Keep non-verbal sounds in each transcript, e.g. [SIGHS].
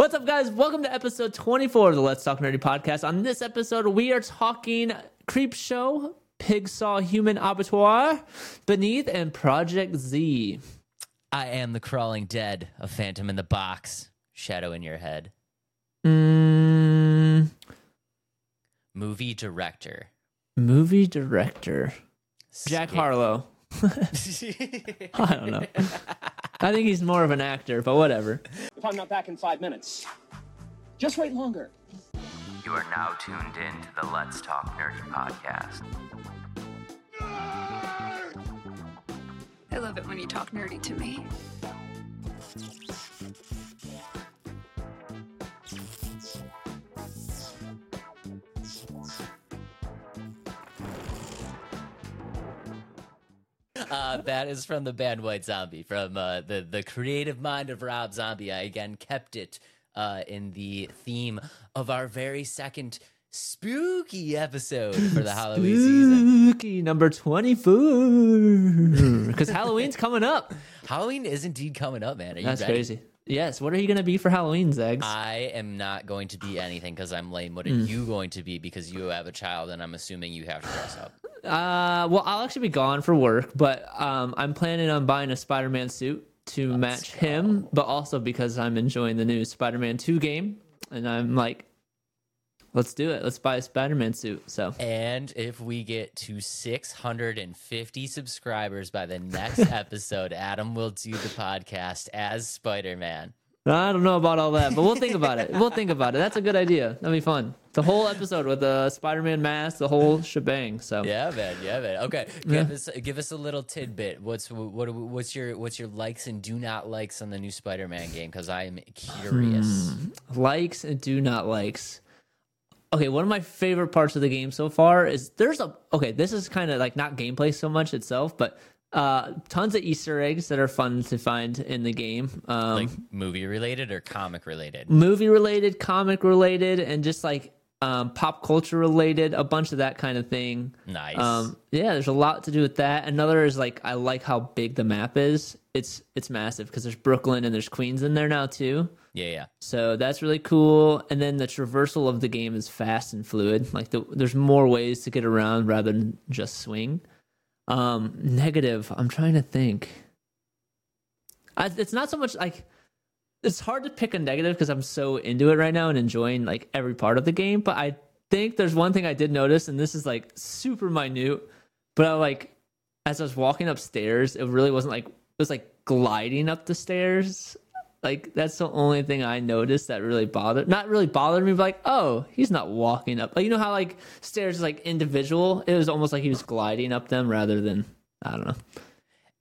What's up, guys? Welcome to episode 24 of the Let's Talk Nerdy podcast. On this episode, we are talking Creep Show, Pigsaw Human Abattoir, Beneath, and ProjektZ. I am the crawling dead, a phantom in the box, shadow in your head. Mm, Movie director. movie director, Jack Harlow. [LAUGHS] [LAUGHS] I don't know. [LAUGHS] I think he's more of an actor, but whatever. if I'm not back in five minutes. Just wait longer. You are now tuned in to the Let's Talk Nerdy podcast. I love it when you talk nerdy to me. Uh, that is from the band White Zombie, from uh, the the creative mind of Rob Zombie. I again kept it uh, in the theme of our very second spooky episode for the Halloween season. Spooky number 24. Because Halloween's coming up. Halloween is indeed coming up, man. Are you That's ready? crazy. Yes, what are you going to be for Halloween, Zags? I am not going to be [SIGHS] anything because I'm lame. What are Hmm. you going to be because you have a child and I'm assuming you have to dress up? Uh, well, I'll actually be gone for work, but um, I'm planning on buying a Spider-Man suit to match him, but also because I'm enjoying the new Spider-Man 2 game, and I'm like, let's do it. Let's buy a Spider-Man suit. So And if we get to 650 subscribers by the next [LAUGHS] episode, Adam will do the podcast as Spider Man. I don't know about all that, but we'll think about it. We'll think about it. That's a good idea. That'd be fun. The whole episode with the Spider-Man mask, the whole shebang. So Yeah, man. Yeah, man. Okay, give us give us a little tidbit. What's what what's your what's your likes and do not likes on the new Spider Man game? Because I am curious. Hmm. likes and do not likes. Okay, one of my favorite parts of the game so far is there's a okay, this is kind of like not gameplay so much itself, but uh tons of Easter eggs that are fun to find in the game. Um Like movie related or comic related? movie related, comic related, and just like um pop culture related, a bunch of that kind of thing. Nice. Um, yeah, there's a lot to do with that. Another is like I like how big the map is. It's it's massive because there's Brooklyn and there's Queens in there now too. yeah, yeah. So that's really cool. And then the traversal of the game is fast and fluid. Like the, there's more ways to get around rather than just swing. Um, negative. I'm trying to think. I, it's not so much like it's hard to pick a negative because I'm so into it right now and enjoying like every part of the game. But I think there's one thing I did notice, and this is like super minute. But I like as I was walking upstairs, it really wasn't like it was like gliding up the stairs. Like that's the only thing I noticed that really bothered not really bothered me, but like, oh, he's not walking up. Like you know how like stairs is like individual? It was almost like he was gliding up them rather than I don't know.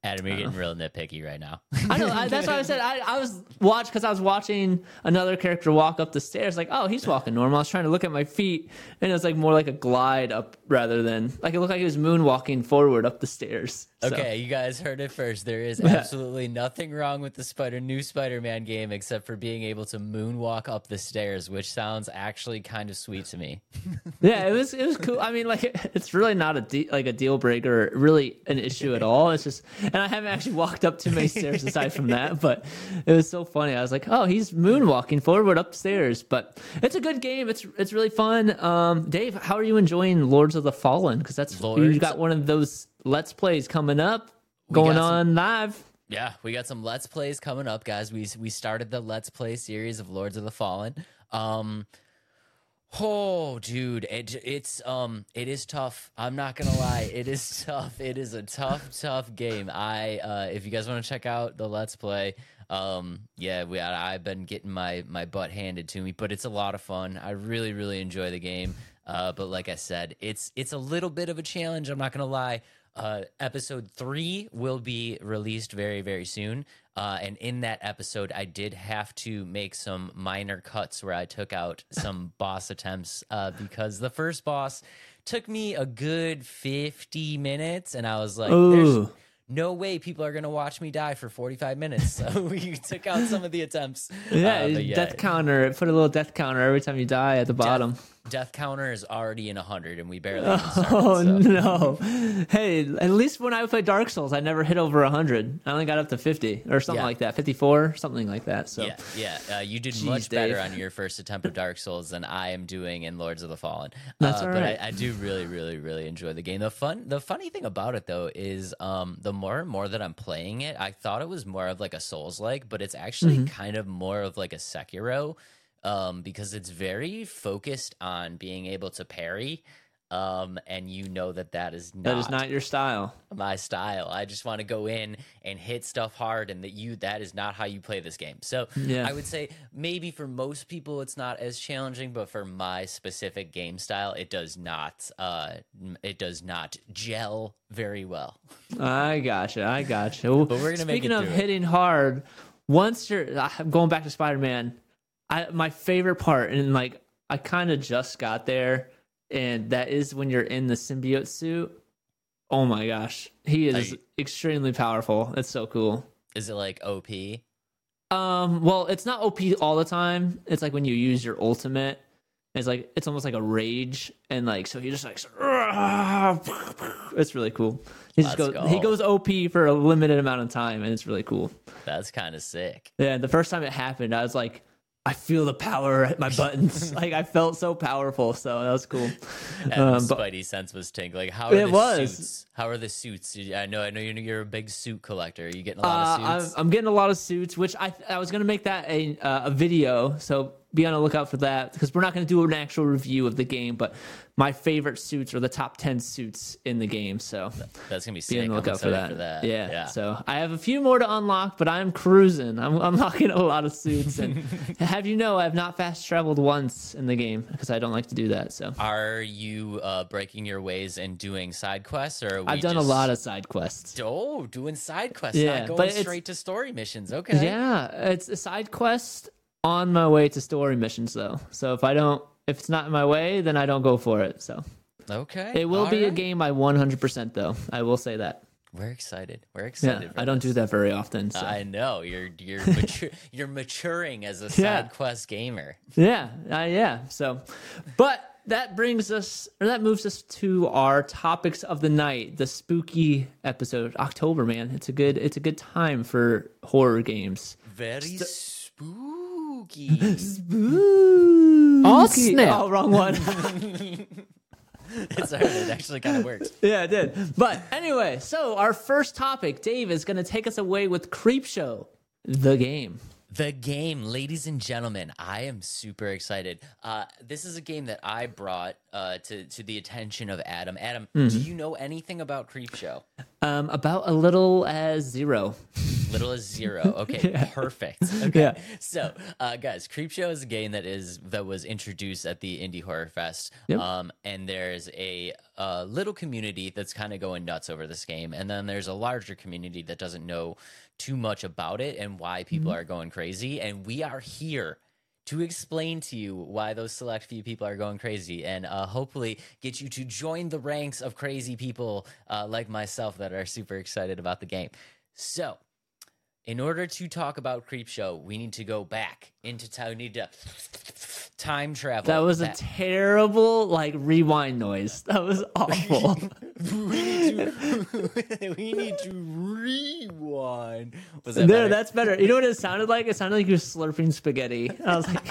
Adam, you're getting real nitpicky right now. I know. I, that's why I said I, I was watch because I was watching another character walk up the stairs. Like, oh, he's walking normal. I was trying to look at my feet, and it was like more like a glide up rather than like it looked like he was moonwalking forward up the stairs. So- Okay, you guys heard it first. There is [LAUGHS] absolutely nothing wrong with the Spider new Spider-Man game except for being able to moonwalk up the stairs, which sounds actually kind of sweet to me. [LAUGHS] yeah, it was it was cool. I mean, like [LAUGHS] it's really not a de- like a deal breaker, really an issue at all. It's just, [LAUGHS] and I haven't actually walked up too many stairs aside from that, [LAUGHS] but it was so funny. I was like, oh, he's moonwalking forward upstairs. But it's a good game. It's it's really fun. Um, Dave, how are you enjoying Lords of the Fallen? Because that's you Lords- got one of those Let's Plays coming up, going some- on live. Yeah, we got some Let's Plays coming up, guys. We we started the Let's Play series of Lords of the Fallen. Um Oh, dude, it, it's um, it is tough. I'm not gonna lie, it is [LAUGHS] tough. It is a tough, tough game. I, uh, if you guys want to check out the Let's Play, um, yeah, we, I, I've been getting my my butt handed to me, but it's a lot of fun. I really, really enjoy the game. Uh, but like I said, it's it's a little bit of a challenge. I'm not gonna lie. Uh, episode three will be released very, very soon. Uh, and in that episode, I did have to make some minor cuts where I took out [LAUGHS] some boss attempts uh, because the first boss took me a good 50 minutes. And I was like, there's no way people are going to watch me die for 45 minutes. [LAUGHS] So we took out some of the attempts. Yeah, Uh, but death counter. Put a little death counter every time you die at the bottom. Death counter is already in 100 and we barely [LAUGHS] started, Oh so. no! [LAUGHS] Hey, at least when I played Dark Souls, I never hit over hundred. I only got up to fifty or something Yeah. like that, fifty-four, something like that. So Yeah, yeah. Uh, you did Jeez, much better on your first attempt of Dark Souls than I am doing in Lords of the Fallen. That's uh, all But. I, I do really, really, really enjoy the game. The fun, the funny thing about it though is, um, the more and more that I'm playing it, I thought it was more of like a Souls like, but it's actually Mm-hmm. kind of more of like a Sekiro, um, because it's very focused on being able to parry. Um, and you know that that is not that is not your style. my style. I just want to go in and hit stuff hard, and that you that is not how you play this game. So Yeah. I would say maybe for most people it's not as challenging, but for my specific game style, it does not. Uh, it does not gel very well. I gotcha. I gotcha. But we're gonna make Speaking of through it. hitting hard, once you're I'm going back to Spider Man, I my favorite part, and like I kind of just got there, and that is when you're in the symbiote suit. Oh my gosh, he is you- extremely powerful. It's so cool. Is it like OP? Um, well, it's not OP all the time. It's like when you use your ultimate. It's like it's almost like a rage, and like so he just like it's really cool. He just Let's goes he goes OP for a limited amount of time, and it's really cool. That's kind of sick. Yeah, the first time it happened, I was like, I feel the power at my buttons. [LAUGHS] like I felt so powerful, so that was cool. And Um, Spidey sense was tingling. Like how are It the was. suits? How are the suits? I know. I know you're, you're a big suit collector. Are you getting a lot uh, of I'm, suits? I'm getting a lot of suits, which I I was gonna make that a uh, a video, so be on the lookout for that because we're not gonna do an actual review of the game, but my favorite suits are the top ten suits in the game. So That's gonna be be on the lookout for that. for that. Yeah. yeah. So I have a few more to unlock, but I'm cruising. I'm unlocking a lot of suits, and [LAUGHS] have you know I've not fast traveled once in the game because I don't like to do that. So Are you uh, breaking your ways and doing side quests, or I've done a lot of side quests. oh doing side quests, Yeah, not going straight to story missions? Okay, Yeah, it's a side quest on my way to story missions though. So if I don't, if it's not in my way, then I don't go for it. So okay. it will All be a game I 100% though. I will say that. We're excited. We're excited. for I don't do that very often. So I know you're you're [LAUGHS] mature, you're maturing as a side Yeah. quest gamer. yeah, uh, yeah. So, but that brings us, or that moves us to our topics of the night, the spooky episode. October, man, it's a good, it's a good time for horror games. Very spooky. Oh snap. Oh, wrong one. it's all right. It actually kind of works. Yeah, it did. But anyway, so our first topic, Dave, is going to take us away with Creepshow, the game. The game, ladies and gentlemen, I am super excited. Uh, this is a game that I brought uh, to to the attention of Adam. Adam, Mm-hmm. do you know anything about Creepshow? Um, about a little as zero. Little as zero. [LAUGHS] Okay, perfect. [LAUGHS] Okay, Yeah. so uh, guys, Creepshow is a game that is that was introduced at the Indie Horror Fest. Yep. Um, and there's a, uh little community that's kind of going nuts over this game, and then there's a larger community that doesn't know too much about it and why people Mm-hmm. are going crazy. And we are here to explain to you why those select few people are going crazy and uh, hopefully get you to join the ranks of crazy people uh, like myself that are super excited about the game. So, in order to talk about Creepshow, we need to go back into time. We need to time travel. That was a terrible like rewind noise. That was [LAUGHS] awful. [LAUGHS] we, need to, [LAUGHS] we need to rewind. Was that there, better? that's better. You know what it sounded like? It sounded like you were slurping spaghetti. I was like,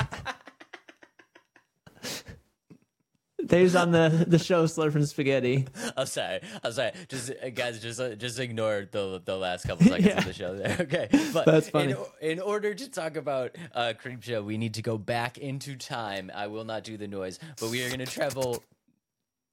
Dave's on the the show slurping spaghetti. I'm sorry. I'm sorry. Just uh, guys, just uh, just ignore the the last couple seconds Yeah. of the show there. Okay, [LAUGHS] but That's funny. In, in order to talk about uh, Creepshow, we need to go back into time. I will not do the noise, but we are going to travel.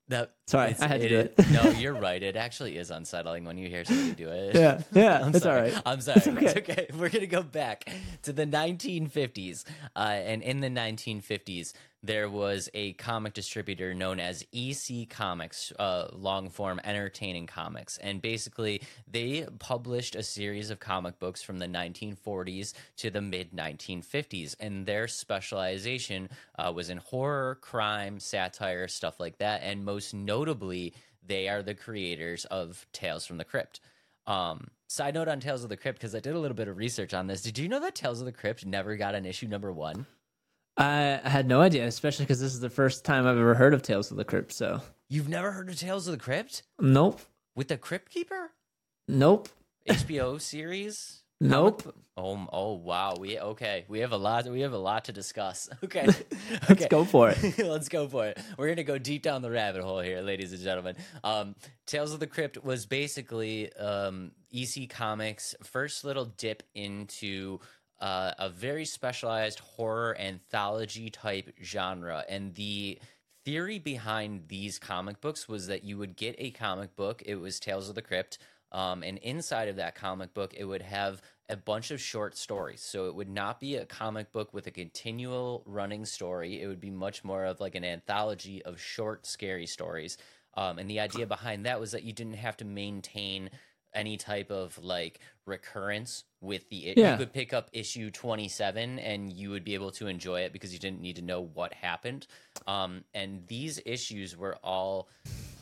That Sorry, I had to do it. [LAUGHS] no, [LAUGHS] you're right. It actually is unsettling when you hear somebody do it. Yeah, yeah, I'm it's sorry. all right. I'm sorry. It's okay. okay. We're gonna go back to the 1950s, uh, and in the 1950s, there was a comic distributor known as EC Comics, uh, long form entertaining comics, and basically they published a series of comic books from the 1940s to the mid 1950s, and their specialization uh, was in horror, crime, satire, stuff like that, and most notably, they are the creators of Tales from the Crypt. Um, side note on Tales of the Crypt, because I did a little bit of research on this. Did you know that Tales of the Crypt never got an issue number one? I, I had no idea, especially because this is the first time I've ever heard of Tales of the Crypt. So, You've never heard of Tales of the Crypt nope, with the Crypt Keeper nope, HBO [LAUGHS] series? nope. Oh, oh wow. We okay. We have a lot. We have a lot to discuss. [LAUGHS] Okay, [LAUGHS] Let's Okay. go for it. Let's go for it. We're gonna go deep down the rabbit hole here, ladies and gentlemen. Um, Tales of the Crypt was basically um, EC Comics' first little dip into uh, a very specialized horror anthology type genre, and the theory behind these comic books was that you would get a comic book. It was Tales of the Crypt. Um, and inside of that comic book, it would have a bunch of short stories. So it would not be a comic book with a continual running story. It would be much more of like an anthology of short, scary stories. Um, and the idea behind that was that you didn't have to maintain any type of like recurrence with the it. Yeah. You could pick up issue 27 and you would be able to enjoy it because you didn't need to know what happened. Um, and these issues were all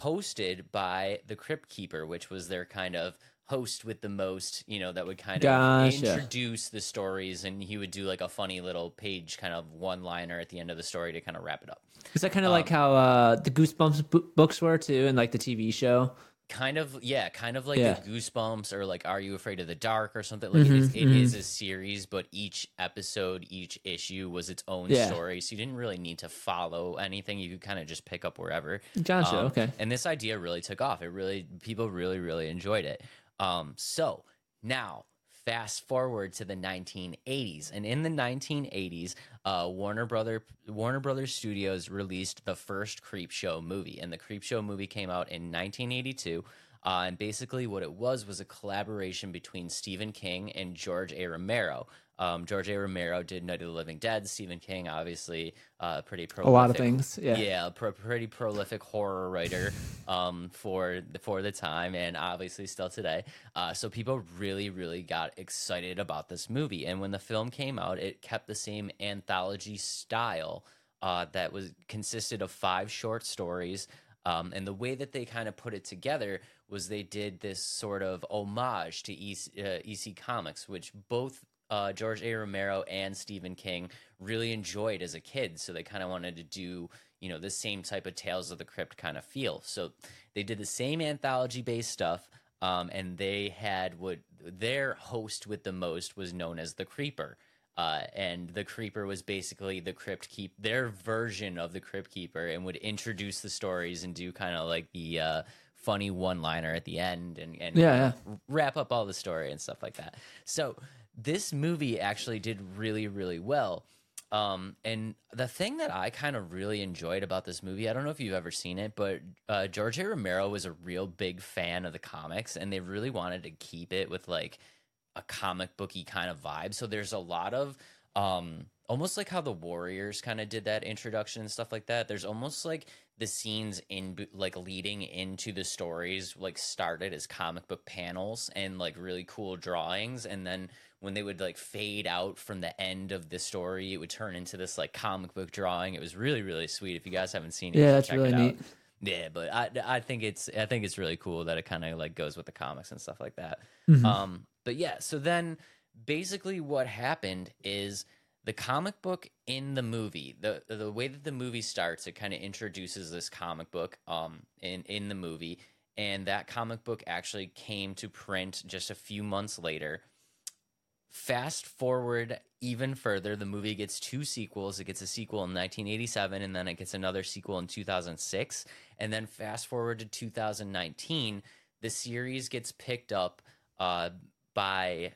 hosted by the Crypt Keeper, which was their kind of host with the most, you know, that would kind of Gotcha. introduce the stories and he would do like a funny little page kind of one liner at the end of the story to kind of wrap it up. Is that kind of Um, like how uh, the Goosebumps bo- books were too, and like the TV show? Kind of yeah kind of like Yeah. the goosebumps or like are you afraid of the dark or something like Mhm, it, is, it mhm. is a series but each episode each issue was its own Yeah. story so you didn't really need to follow anything you could kind of just pick up wherever Gotcha. Um, okay. and this idea really took off it really people really really enjoyed it um so now fast forward to the 1980s and in the 1980s uh, warner brother warner brothers studios released the first creep show movie. And the creep show movie came out in 1982 uh, and basically what it was was a collaboration between stephen king and george a. Romero um, george a romero did night of the living dead stephen king obviously uh, pretty A lot of things. Yeah. yeah, pro- pretty prolific horror writer [LAUGHS] um, for the, for the time, and obviously still today. Uh, so people really, really got excited about this movie, and when the film came out, it kept the same anthology style uh, that was consisted of five short stories. Um, and the way that they kind of put it together was they did this sort of homage to EC, uh, EC Comics, which both uh, George A. Romero and Stephen King really enjoyed as a kid. So they kind of wanted to do, you know, the same type of Tales of the Crypt kind of feel. So they did the same anthology based stuff. Um, and they had what their host with the most was known as the Creeper. Uh, and the Creeper was basically the Crypt Keep, their version of the Crypt Keeper, and would introduce the stories and do kind of like the uh, funny one liner at the end and, and Yeah, of wrap up all the story and stuff like that. So this movie actually did really, really well. Um, and the thing that I kind of really enjoyed about this movie, I don't know if you've ever seen it, but uh, George A. Romero was a real big fan of the comics, and they really wanted to keep it with like a comic booky kind of vibe. So there's a lot of um, almost like how the Warriors kind of did that introduction and stuff like that. There's almost like the scenes in like leading into the stories like started as comic book panels and like really cool drawings and then when they would like fade out from the end of the story it would turn into this like comic book drawing it was really really sweet if you guys haven't seen it Yeah, that's check really it out. neat. yeah but i i think it's i think it's really cool that it kind of like goes with the comics and stuff like that Mhm. um but yeah so then basically what happened is the comic book in the movie the the way that the movie starts it kind of introduces this comic book um in in the movie and that comic book actually came to print just a few months later fast forward even further the movie gets two sequels it gets a sequel in 1987 and then it gets another sequel in 2006 and then fast forward to 2019 the series gets picked up uh, by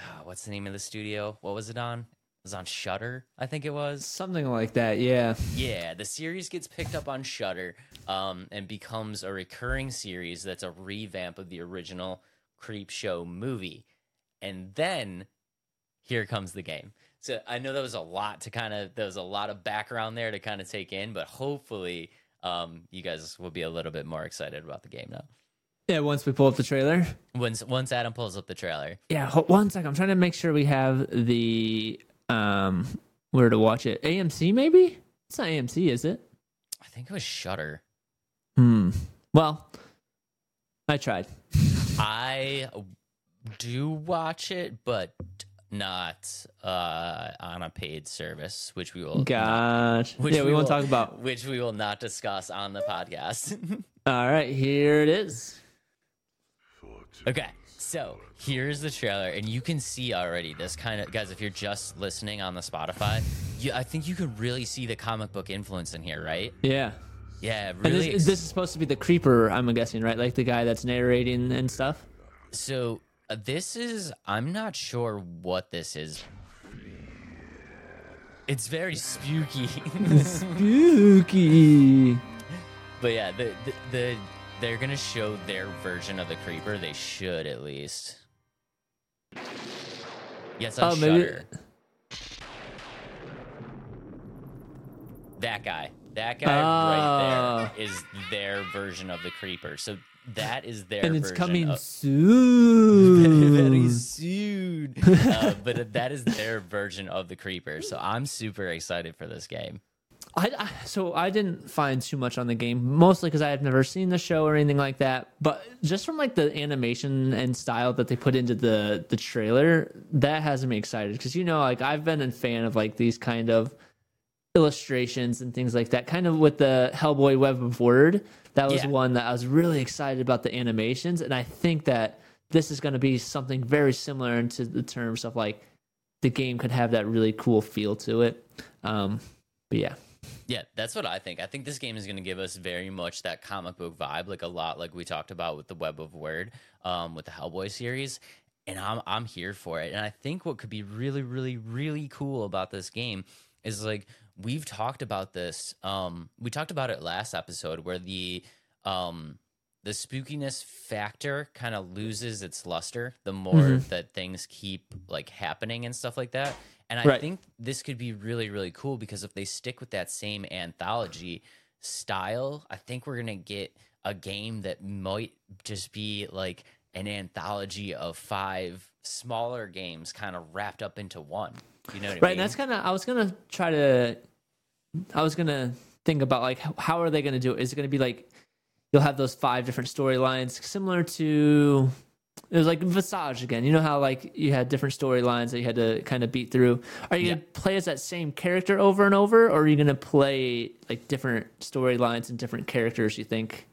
ah, what's the name of the studio what was it on it was on shudder i think it was Something like that. Yeah. yeah, the series gets picked up on Shudder um, and becomes a recurring series that's a revamp of the original Creep Show movie. And then here comes the game. So I know that was a lot to kind of there was a lot of background there to kind of take in, but hopefully um, you guys will be a little bit more excited about the game now. Yeah. Once we pull up the trailer. Once once Adam pulls up the trailer. Yeah. Hold, one second. I'm trying to make sure we have the um where to watch it. AMC maybe. It's not AMC, is it? I think it was Shudder. Hmm. Well, I tried. [LAUGHS] I do watch it, but not uh, on a paid service, which we will. not- Gosh. which yeah, we, won't will- talk about. [LAUGHS] Which we will not discuss on the podcast. [LAUGHS] All right, here it is. Okay, so here's the trailer, and you can see already this kind of guys. If you're just listening on the Spotify, you, I think you can really see the comic book influence in here, right? Yeah. Yeah, really. this, ex- this is supposed to be the creeper, I'm guessing, right? Like the guy that's narrating and stuff. so Uh, this is. I'm not sure what this is. It's very spooky, Spooky. [LAUGHS] but yeah, the, the the they're gonna show their version of the creeper. They should at least. Yes, on Oh, maybe- That guy. That guy right Oh. there is their version of the creeper. So that is their And it's coming of- soon. [LAUGHS] very soon. uh, but that is their version of the creeper. So I'm super excited for this game. I, I so I didn't find too much on the game, mostly because I have never seen the show or anything like that. But just from like the animation and style that they put into the the trailer, that has me excited. Because you know, like I've been a fan of like these kind of illustrations and things like that. Kind of with the Hellboy Web of Wyrd, that was Yeah. one that I was really excited about the animations, and I think that this is going to be something very similar into the terms of like the game could have that really cool feel to it. Um, but yeah. Yeah, that's what I think. I think this game is going to give us very much that comic book vibe, like a lot like we talked about with the Web of Wyrd, um, with the Hellboy series. And I'm I'm here for it. And I think what could be really, really, really cool about this game is like we've talked about this. Um, we talked about it last episode where the um the spookiness factor kind of loses its luster the more that things keep like happening and stuff like that. And I Right. think this could be really, really cool because if they stick with that same anthology style, I think we're gonna get a game that might just be like an anthology of five smaller games kind of wrapped up into one. You know what I right mean? and that's kind of i was gonna try to i was gonna think about like how- how are they gonna do it is it gonna be like you'll have those five different storylines similar to it was like visage again you know how like you had different storylines that you had to kind of beat through are you Yeah. gonna play as that same character over and over or are you gonna play like different storylines and different characters you think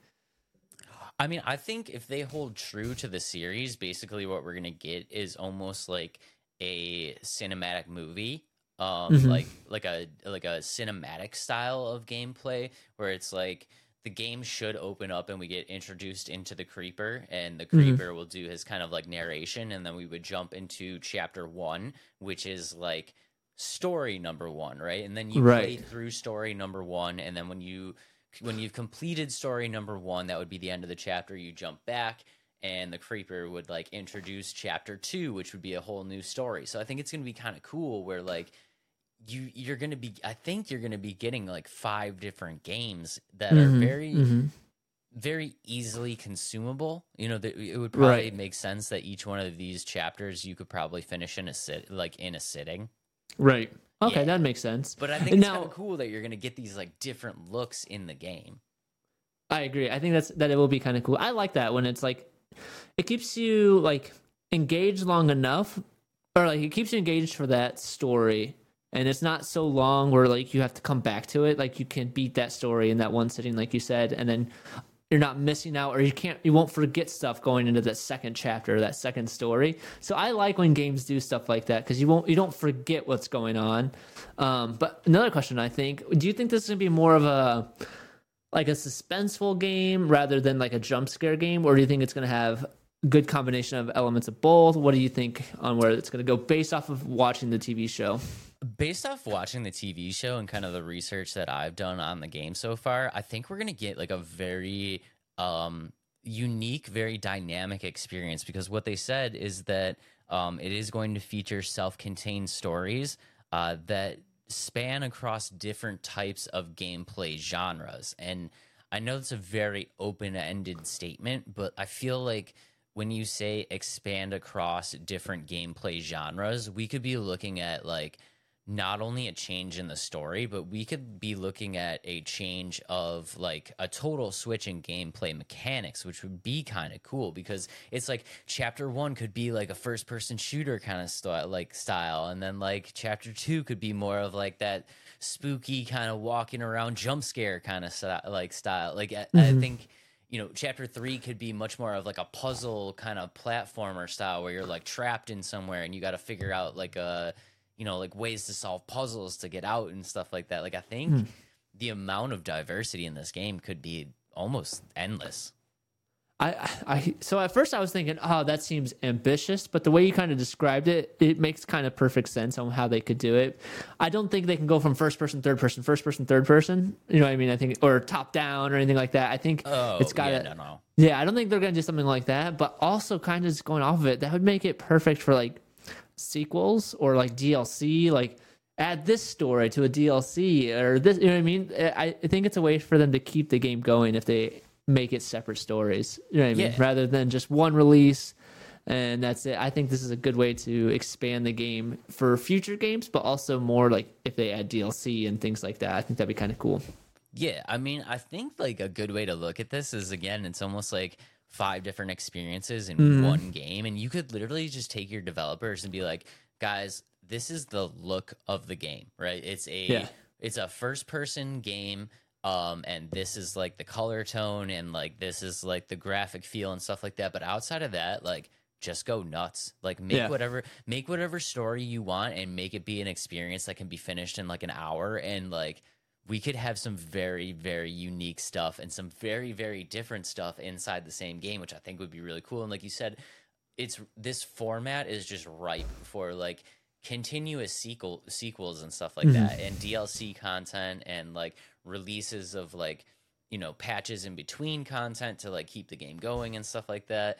I mean, I think if they hold true to the series, basically what we're gonna get is almost like a cinematic movie, um, Mhm. like like a like a cinematic style of gameplay where it's like the game should open up and we get introduced into the creeper and the creeper will do his kind of like narration and then we would jump into chapter one which is like story number one right and then you play Right. through story number one and then when you when you've completed story number one that would be the end of the chapter you jump back and the creeper would like introduce chapter two which would be a whole new story so i think it's going to be kind of cool where like you you're going to be i think you're going to be getting like five different games that are Mhm, very mhm. very easily consumable you know that it would probably Right. make sense that each one of these chapters you could probably finish in a sit like in a sitting right okay Yeah. that makes sense but i think it's kind of cool that you're going to get these like different looks in the game I agree. I think that's that it will be kind of cool. I like that when it's like it keeps you like engaged long enough or like it keeps you engaged for that story and it's not so long where like you have to come back to it. Like you can beat that story in that one sitting like you said and then you're not missing out or you can't you won't forget stuff going into that second chapter that second story. So i like when games do stuff like that because you won't you don't forget what's going on. Um, but another question i think do you think this is going to be more of a like a suspenseful game rather than like a jump scare game or do you think it's going to have good combination of elements of both? What do you think on where it's going to go based off of watching the tv show? Based off watching the TV show and kind of the research that I've done on the game so far, I think we're gonna get like a very um, unique, very dynamic experience because what they said is that um, it is going to feature self-contained stories uh, that span across different types of gameplay genres, and I know it's a very open-ended statement, but I feel like when you say expand across different gameplay genres, we could be looking at like not only a change in the story, but we could be looking at a change of like a total switch in gameplay mechanics, which would be kind of cool because it's like chapter one could be like a first person shooter kind of style, like style, and then like chapter two could be more of like that spooky kind of walking around jump scare kind of style, like style. Like I, I mm-hmm. think you know, chapter three could be much more of like a puzzle kind of platformer style where you're like trapped in somewhere and you got to figure out like a, you know, like ways to solve puzzles to get out and stuff like that. Like I think hmm. the amount of diversity in this game could be almost endless. I, I so at first I was thinking, oh, that seems ambitious, but the way you kind of described it, it makes kind of perfect sense on how they could do it. I don't think they can go from first person, third person, first person, third person. You know what I mean? I think or top down or anything like that. I think Oh, it's got yeah, to no, no. Yeah, I don't think they're gonna do something like that. But also, kind of just going off of it, that would make it perfect for like sequels or like DLC. Like add this story to a DLC or this. You know what I mean? I, I think it's a way for them to keep the game going if they make it separate stories. You know what I mean? Yeah. Rather than just one release and that's it. I think this is a good way to expand the game for future games, but also more like if they add DLC and things like that. I think that'd be kind of cool. Yeah, I mean, I think like a good way to look at this is again, it's almost like five different experiences in Mm-hmm. one game, and you could literally just take your developers and be like, guys, this is the look of the game, right? It's a Yeah. it's a first person game. Um, and this is like the color tone and like this is like the graphic feel and stuff like that. But outside of that, like just go nuts. Like make Yeah. whatever make whatever story you want and make it be an experience that can be finished in like an hour and like we could have some very very unique stuff and some very very different stuff inside the same game which i think would be really cool. And like you said it's this format is just ripe for like continuous sequel sequels and stuff like that and dlc content and like releases of like you know patches in between content to like keep the game going and stuff like that.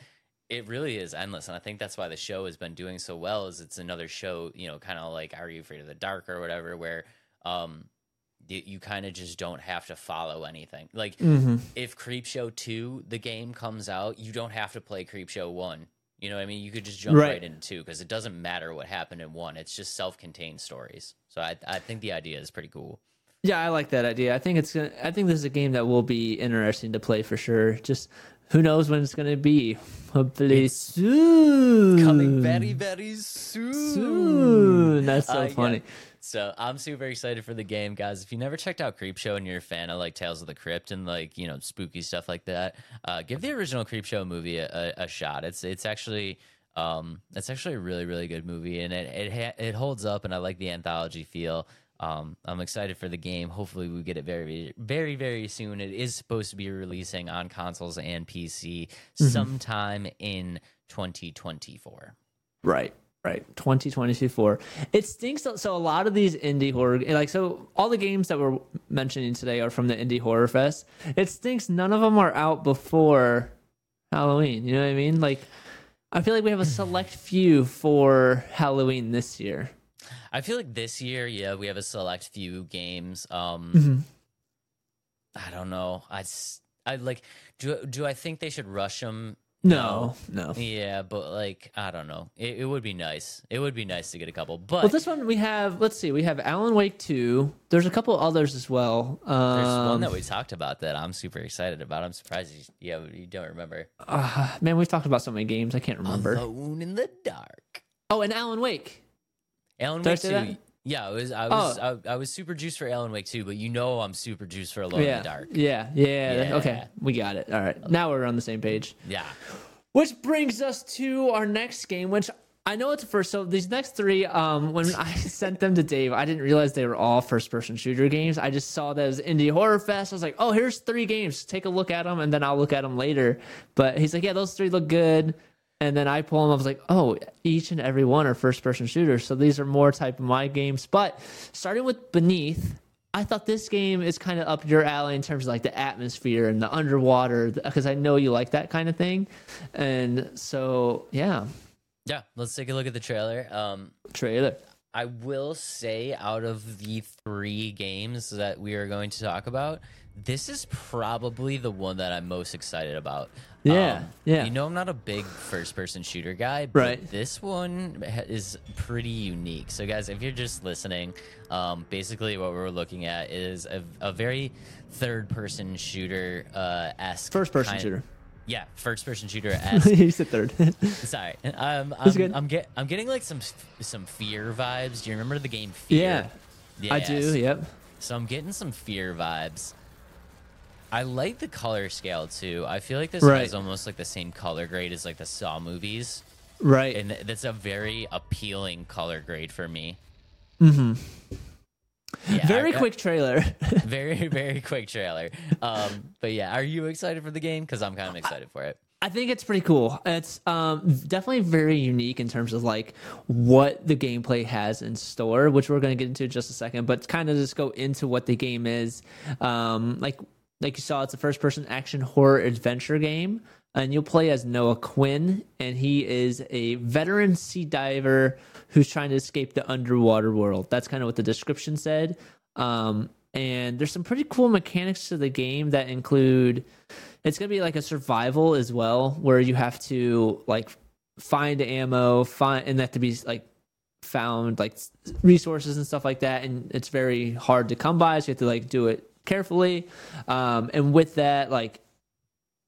It really is endless and i think that's why the show has been doing so well is it's another show you know kind of like are you afraid of the dark or whatever where um you kind of just don't have to follow anything like if Creepshow 2 the game comes out you don't have to play Creepshow 1 you know what i mean you could just jump right, Right. into 2 because it doesn't matter what happened in 1 it's just self-contained stories so i, I think the idea is pretty cool Yeah, I like that idea. I think it's gonna. I think this is a game that will be interesting to play for sure. Just who knows when it's gonna be? Hopefully soon. coming very very soon soon. That's so Uh, yeah. So I'm super excited for the game, guys. If you never checked out Creepshow and you're a fan of like Tales of the Crypt and like you know spooky stuff like that, uh, give the original Creepshow movie a, a, a shot. It's it's actually um, it's actually a really really good movie and it it ha- it holds up and I like the anthology feel. Um, I'm excited for the game. Hopefully, we get it very, very, very soon. It is supposed to be releasing on consoles and PC sometime in 2024. Right. Right. 2024. It stinks. So a lot of these indie horror, like, so all the games that we're mentioning today are from the Indie Horror Fest. It stinks. None of them are out before Halloween. You know what I mean? Like, I feel like we have a select few for Halloween this year. I feel like this year, yeah, we have a select few games. Um, Mm-hmm. I don't know. i i like. Do do I think they should rush them? No, no. Yeah, but like I don't know. It, it would be nice. It would be nice to get a couple. But Well, this one we have. Let's see. We have Alan Wake two. There's a couple others as well. Um, there's one that we talked about that I'm super excited about. I'm surprised you, yeah, you don't remember. uh, man, we've talked about so many games. I can't remember. Alone in the dark. Oh, and Alan Wake. Alan Did Wake two. that? Yeah, I was I was Oh. I, I was super juiced for Alan Wake too, but you know I'm super juiced for Alone yeah. in the Dark. Yeah, yeah, Yeah. Okay, we got it. All right. Now we're on the same page. Yeah. Which brings us to our next game, which I know it's first. So these next three, um, when I [LAUGHS] sent them to Dave, I didn't realize they were all first-person shooter games. I just saw that as Indie Horror Fest. I was like, oh, here's three games. Take a look at them, and then I'll look at them later. But he's like, yeah, those three look good. And then I pull them. I was like, oh, each and every one are first-person shooters. So these are more type of my games. But starting with Beneath, I thought this game is kind of up your alley in terms of like the atmosphere and the underwater, because I know you like that kind of thing. And so, yeah, Yeah, let's take a look at the trailer. Um, trailer. I will say, out of the three games that we are going to talk about, this is probably the one that I'm most excited about. Yeah, Um, yeah. You know, I'm not a big first person shooter guy, but Right. this one is pretty unique. So, guys, if you're just listening, um, basically what we're looking at is a, a very third person shooter uh, esque. First person shooter. Yeah, first person shooter [LAUGHS] esque. you said third. [LAUGHS] Sorry, um, I'm, good. I'm get I'm getting like some some fear vibes. Do you remember the game Fear? yeah, I do. Yep. So I'm getting some fear vibes. I like the color scale too. I feel like this Right. has almost like the same color grade as like the Saw movies, Right. and that's a very appealing color grade for me. Mm-hmm. Very quick trailer. [LAUGHS] very very quick trailer. Um, but yeah, are you excited for the game? Because I'm kind of excited for it. I think it's pretty cool. It's um, definitely very unique in terms of like what the gameplay has in store, which we're going to get into in just a second. But kind of just go into what the game is. Um, like like you saw, it's a first person action horror adventure game, and you'll play as Noah Quinn, and he is a veteran sea diver who's trying to escape the underwater world. That's kind of what the description said. Um, and there's some pretty cool mechanics to the game that include it's gonna be like a survival as well, where you have to like find ammo, find and that to be like found like resources and stuff like that, and it's very hard to come by, so you have to like do it carefully. Um, and with that, like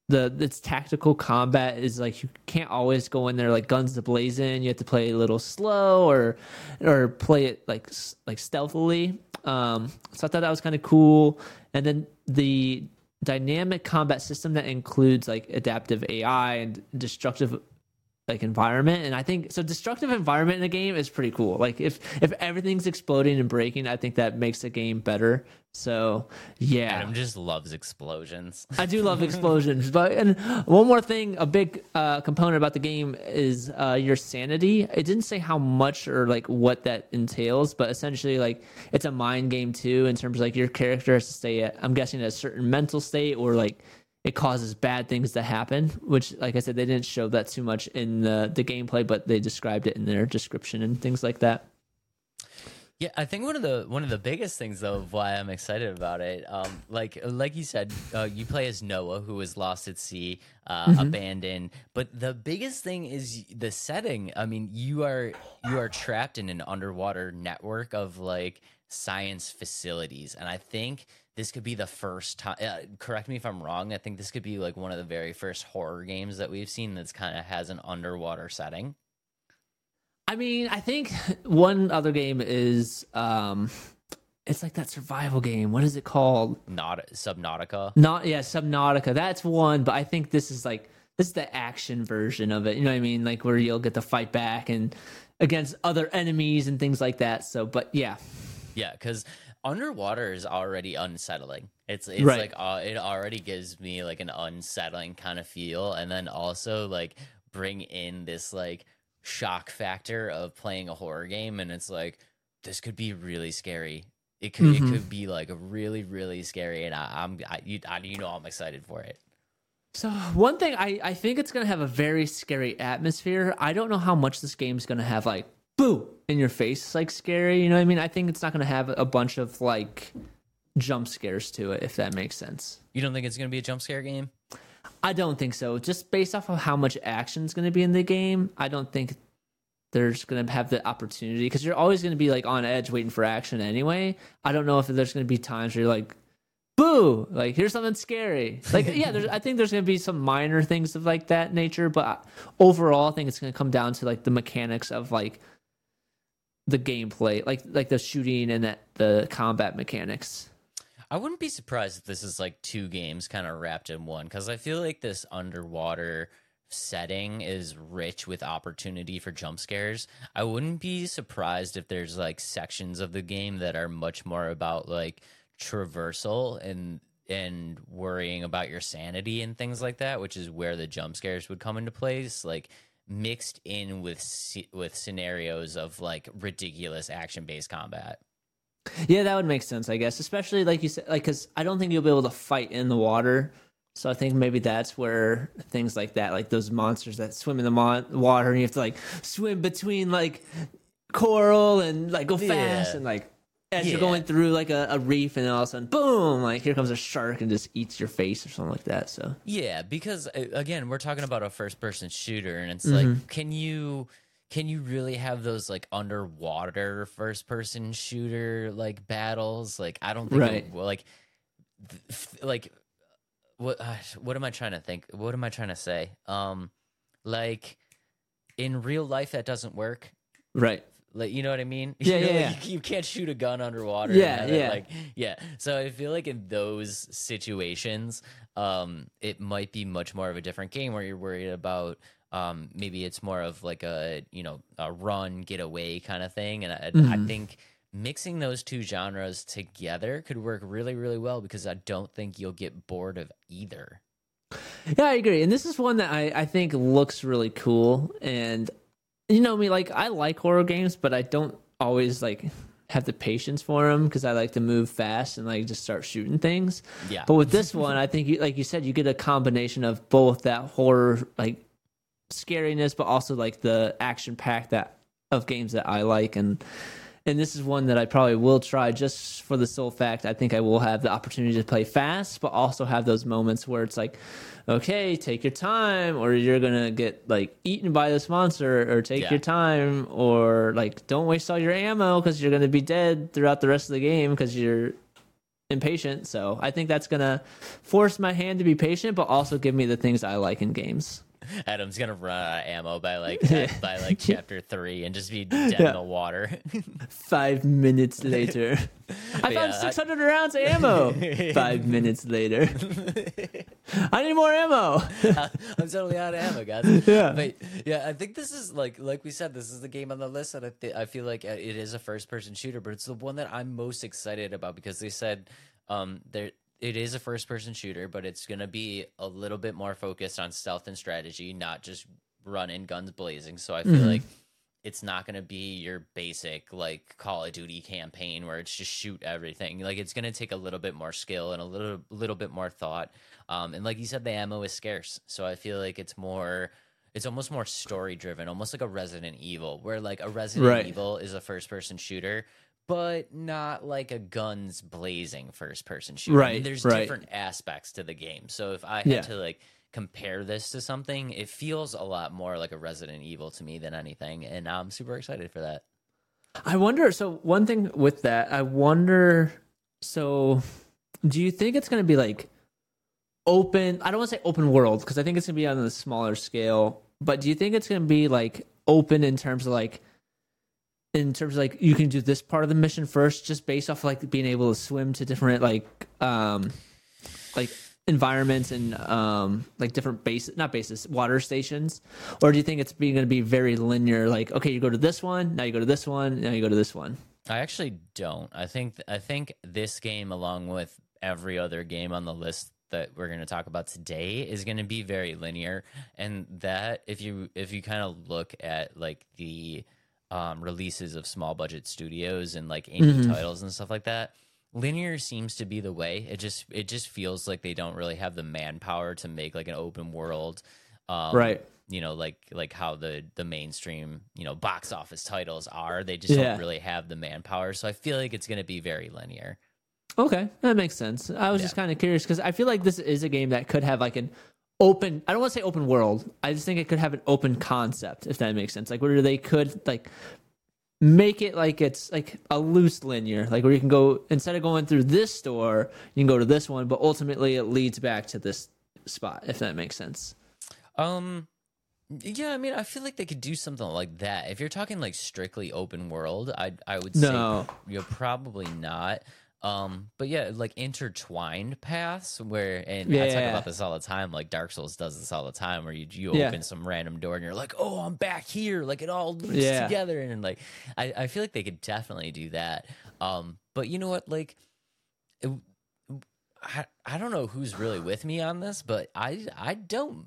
the its tactical combat is like you can't always go in there like guns to blazing. You have to play a little slow or or play it like like stealthily. Um, so I thought that was kind of cool. And then the dynamic combat system that includes like adaptive AI and destructive like environment and i think so destructive environment in a game is pretty cool like if if everything's exploding and breaking i think that makes the game better so yeah Adam just loves explosions. I do love [LAUGHS] explosions, but and one more thing, a big uh, component about the game is uh, your sanity. It didn't say how much or like what that entails, but essentially, like it's a mind game too, in terms of like your character has to stay at, I'm guessing, at a certain mental state, or like it causes bad things to happen. Which, like I said, they didn't show that too much in the the gameplay, but they described it in their description and things like that. Yeah, I think one of the one of the biggest things though of why I'm excited about it, um, like like you said, uh, you play as Noah who was lost at sea, uh, abandoned. But the biggest thing is the setting. I mean, you are you are trapped in an underwater network of like science facilities, and I think this could be the first time. Uh, correct me if I'm wrong. I think this could be like one of the very first horror games that we've seen that's kind of has an underwater setting. I mean, I think [LAUGHS] one other game is um it's like that survival game. What is it called? Not Subnautica. Not yeah, Subnautica. That's one, but I think this is like this is the action version of it. You know what I mean? Like where you'll get to fight back and against other enemies and things like that. So, but yeah. Yeah, because underwater is already unsettling. It's it's Right. like uh, it already gives me like an unsettling kind of feel, and then also like bring in this like shock factor of playing a horror game, and it's like this could be really scary. It could Mhm. it could be like really really scary, and I, I'm I, you, I you know I'm excited for it. So one thing I, I think it's gonna have a very scary atmosphere. I don't know how much this game's gonna have like boo in your face like scary, you know what I mean? I think it's not gonna have a bunch of like jump scares to it, if that makes sense. You don't think it's gonna be a jump scare game? I don't think so. Just based off of how much action is gonna be in the game, I don't think there's gonna have the opportunity because you're always gonna be like on edge waiting for action anyway. I don't know if there's gonna be times where you're like boo like here's something scary like yeah there's, i think there's going to be some minor things of like that nature but uh, overall i think it's going to come down to like the mechanics of like the gameplay like like the shooting and that the combat mechanics I wouldn't be surprised if this is like two games kind of wrapped in one because I feel like this underwater setting is rich with opportunity for jump scares. I wouldn't be surprised if there's like sections of the game that are much more about like traversal and and worrying about your sanity and things like that, which is where the jump scares would come into place, like mixed in with with scenarios of like ridiculous action based combat. yeah that would make sense i guess especially like you said like because i don't think you'll be able to fight in the water so i think maybe that's where things like that like those monsters that swim in the mon- water and you have to like swim between like coral and like go fast Yeah. and like as you're going through like a, a reef and then all of a sudden boom like here comes a shark and just eats your face or something like that so Yeah, because uh, again, we're talking about a first-person shooter, and it's Mm-hmm. like, can you can you really have those like underwater first-person shooter like battles? Like, I don't think it- Right. well, like th- like what uh, what am I trying to think? What am I trying to say? Um, like in real life, that doesn't work. right Like you know what I mean? [LAUGHS] Yeah, You know, yeah, like, yeah. You, you can't shoot a gun underwater. Yeah, it, yeah. Like yeah. So I feel like in those situations, um, it might be much more of a different game where you're worried about. Um, maybe it's more of like a you know a run get away kind of thing, and I, I Mm-hmm. think mixing those two genres together could work really really well because I don't think you'll get bored of either. Yeah, I agree. And this is one that I, I think looks really cool. And you know me, like I like horror games, but I don't always like have the patience for them because I like to move fast and like just start shooting things. Yeah. But with this one, I think you like you said, you get a combination of both that horror like scariness, but also like the action pack that of games that I like and and this is one that I probably will try just for the sole fact I think I will have the opportunity to play fast, but also have those moments where it's like, okay, take your time, or you're gonna get like eaten by this monster, or take Yeah. your time, or like don't waste all your ammo because you're gonna be dead throughout the rest of the game because you're impatient. So I think that's gonna force my hand to be patient, but also give me the things I like in games. [LAUGHS] Adam's gonna run out of ammo by like [LAUGHS] by like chapter three and just be [LAUGHS] dead in the water. Five minutes later, I Yeah, found I- 600 rounds of ammo. Five minutes later, I need more ammo. I'm totally out of ammo, guys. Yeah. but yeah, I think this is like like we said, this is the game on the list that I th- I feel like uh, it is a first person shooter, but it's the one that I'm most excited about because they said um there it is a first person shooter, but it's gonna be a little bit more focused on stealth and strategy, not just running guns blazing. So I feel like it's not going to be your basic like Call of Duty campaign where it's just shoot everything. Like it's going to take a little bit more skill and a little little bit more thought. Um, and like you said, the ammo is scarce, so I feel like it's more. It's almost more story driven, almost like a Resident Evil, where like a Resident Right. Evil is a first person shooter, but not like a guns blazing first person shooter. I mean, Right, there's right. different aspects to the game. So if I had Yeah. to like compare this to something, it feels a lot more like a Resident Evil to me than anything, and I'm super excited for that. I wonder. So one thing with that, I wonder. So, do you think it's going to be like open? I don't want to say open world because I think it's going to be on a smaller scale. But do you think it's going to be like open in terms of like, in terms of like you can do this part of the mission first, just based off like being able to swim to different like, um, like environments and um like different bases not bases water stations or do you think it's being going to be very linear like okay you go to this one now you go to this one now you go to this one I actually don't. I think I think this game, along with every other game on the list that we're going to talk about today, is going to be very linear. And that, if you if you kind of look at like the um, releases of small budget studios and like indie titles and stuff like that, linear seems to be the way. It just it just feels like they don't really have the manpower to make like an open world, um, Right. You know, like like how the the mainstream you know box office titles are. They just Yeah. don't really have the manpower. So I feel like it's going to be very linear. okay that makes sense i was just kind of curious because i feel like this is a game that could have like an open i don't want to say open world i just think it could have an open concept if that makes sense like where they could like make it like it's like a loose linear like where you can go instead of going through this store you can go to this one but ultimately it leads back to this spot if that makes sense Um, yeah, I mean, I feel like they could do something like that. If you're talking like strictly open world, I I would say you're probably not. Um, but yeah, like intertwined paths where, and yeah. I talk about this all the time. Like Dark Souls does this all the time, where you you Yeah. open some random door and you're like, oh, I'm back here. Like it all loops Yeah. together, and like I I feel like they could definitely do that. Um, but you know what, like. It, I, I don't know who's really with me on this, but I I don't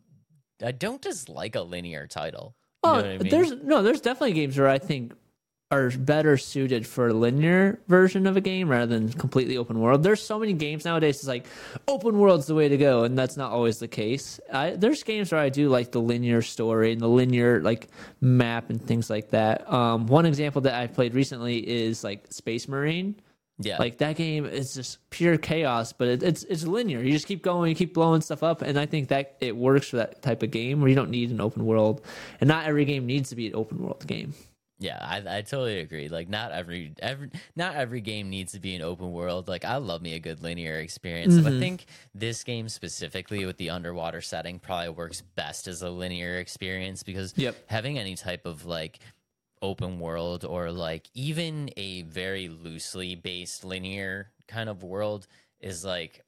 I don't dislike a linear title. You Oh, know what I mean? there's no, there's definitely games where I think are better suited for a linear version of a game rather than completely open world. There's so many games nowadays. It's like open world's the way to go, and that's not always the case. I, there's games where I do like the linear story and the linear like map and things like that. Um, one example that I played recently is like Space Marine. Yeah. Like that game is just pure chaos, but it, it's it's linear. You just keep going, you keep blowing stuff up, and I think that it works for that type of game where you don't need an open world, and not every game needs to be an open world game. Yeah, I, I totally agree. Like not every every not every game needs to be an open world. Like I love me a good linear experience. Mm-hmm. I think this game specifically with the underwater setting probably works best as a linear experience because Yep. having any type of like open world or like even a very loosely based linear kind of world is like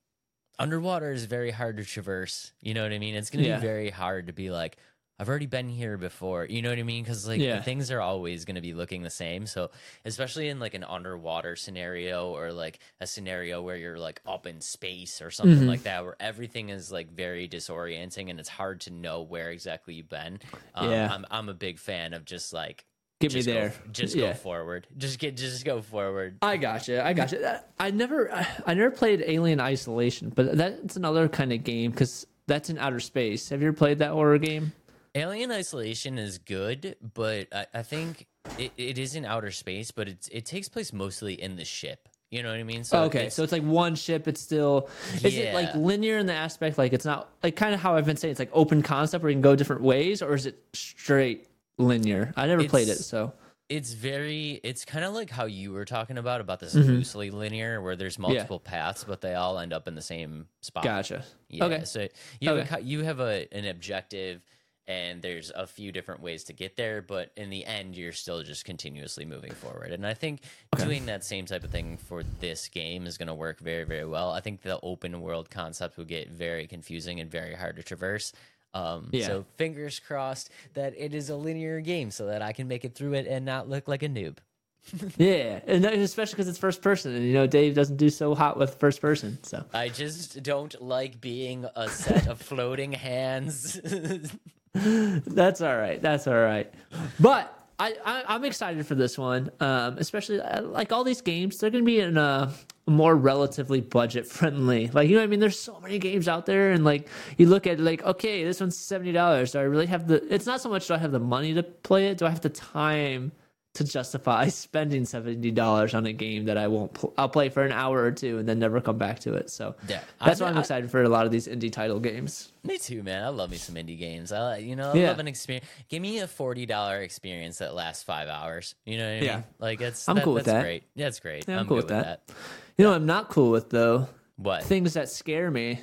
underwater is very hard to traverse. You know what I mean? It's going to Yeah. be very hard to be like, I've already been here before. You know what I mean? Because like Yeah. things are always going to be looking the same. So especially in like an underwater scenario or like a scenario where you're like up in space or something Mm-hmm. like that, where everything is like very disorienting and it's hard to know where exactly you've been. Um, Yeah. I'm I'm a big fan of just like Get me just go- there. just Yeah. go forward. Just get just go forward. I gotcha. I gotcha. I never, I never played Alien Isolation, but that's another kind of game because that's in outer space. Have you ever played that horror game? Alien Isolation is good, but I, I think it, it is in outer space, but it's it takes place mostly in the ship. You know what I mean? So okay, it's- so it's like one ship. It's still is it like linear in the aspect like it's not like kind of how I've been saying it's like open concept where you can go different ways, or is it straight linear? I never played it, so it's very it's kind of like how you were talking about about this Mm-hmm. loosely linear where there's multiple paths but they all end up in the same spot gotcha. yeah Okay. so you have, a, you have a, an objective and there's a few different ways to get there but in the end you're still just continuously moving forward. And i think doing that same type of thing for this game is going to work very very well. I think the open world concept will get very confusing and very hard to traverse. Um, Yeah. so fingers crossed that it is a linear game so that i can make it through it and not look like a noob [LAUGHS] Yeah, and especially because it's first person, and you know Dave doesn't do so hot with first person, so I just don't like being a set of floating hands. [LAUGHS] That's all right. That's all right. But I, I I'm excited for this one, um, especially uh, like all these games. They're going to be in a more relatively budget friendly. Like you know, what I mean, there's so many games out there, and like you look at like, okay, this one's seventy dollars. Do I really have the? It's not so much do I have the money to play it. Do I have the time? To justify [LAUGHS] spending seventy dollars on a game that I won't, pl- I'll play for an hour or two and then never come back to it. So Yeah. that's I- why I'm I- excited for a lot of these indie title games. me too, man. I love me some indie games. I you know, I Yeah. love an experience. Give me a forty dollar experience that lasts five hours. You know what I mean? Yeah. Like it's I'm that- cool with that's that. Great. Yeah, that's great. Yeah, I'm I'm, cool good with that. You know, what I'm not cool with though What things that scare me.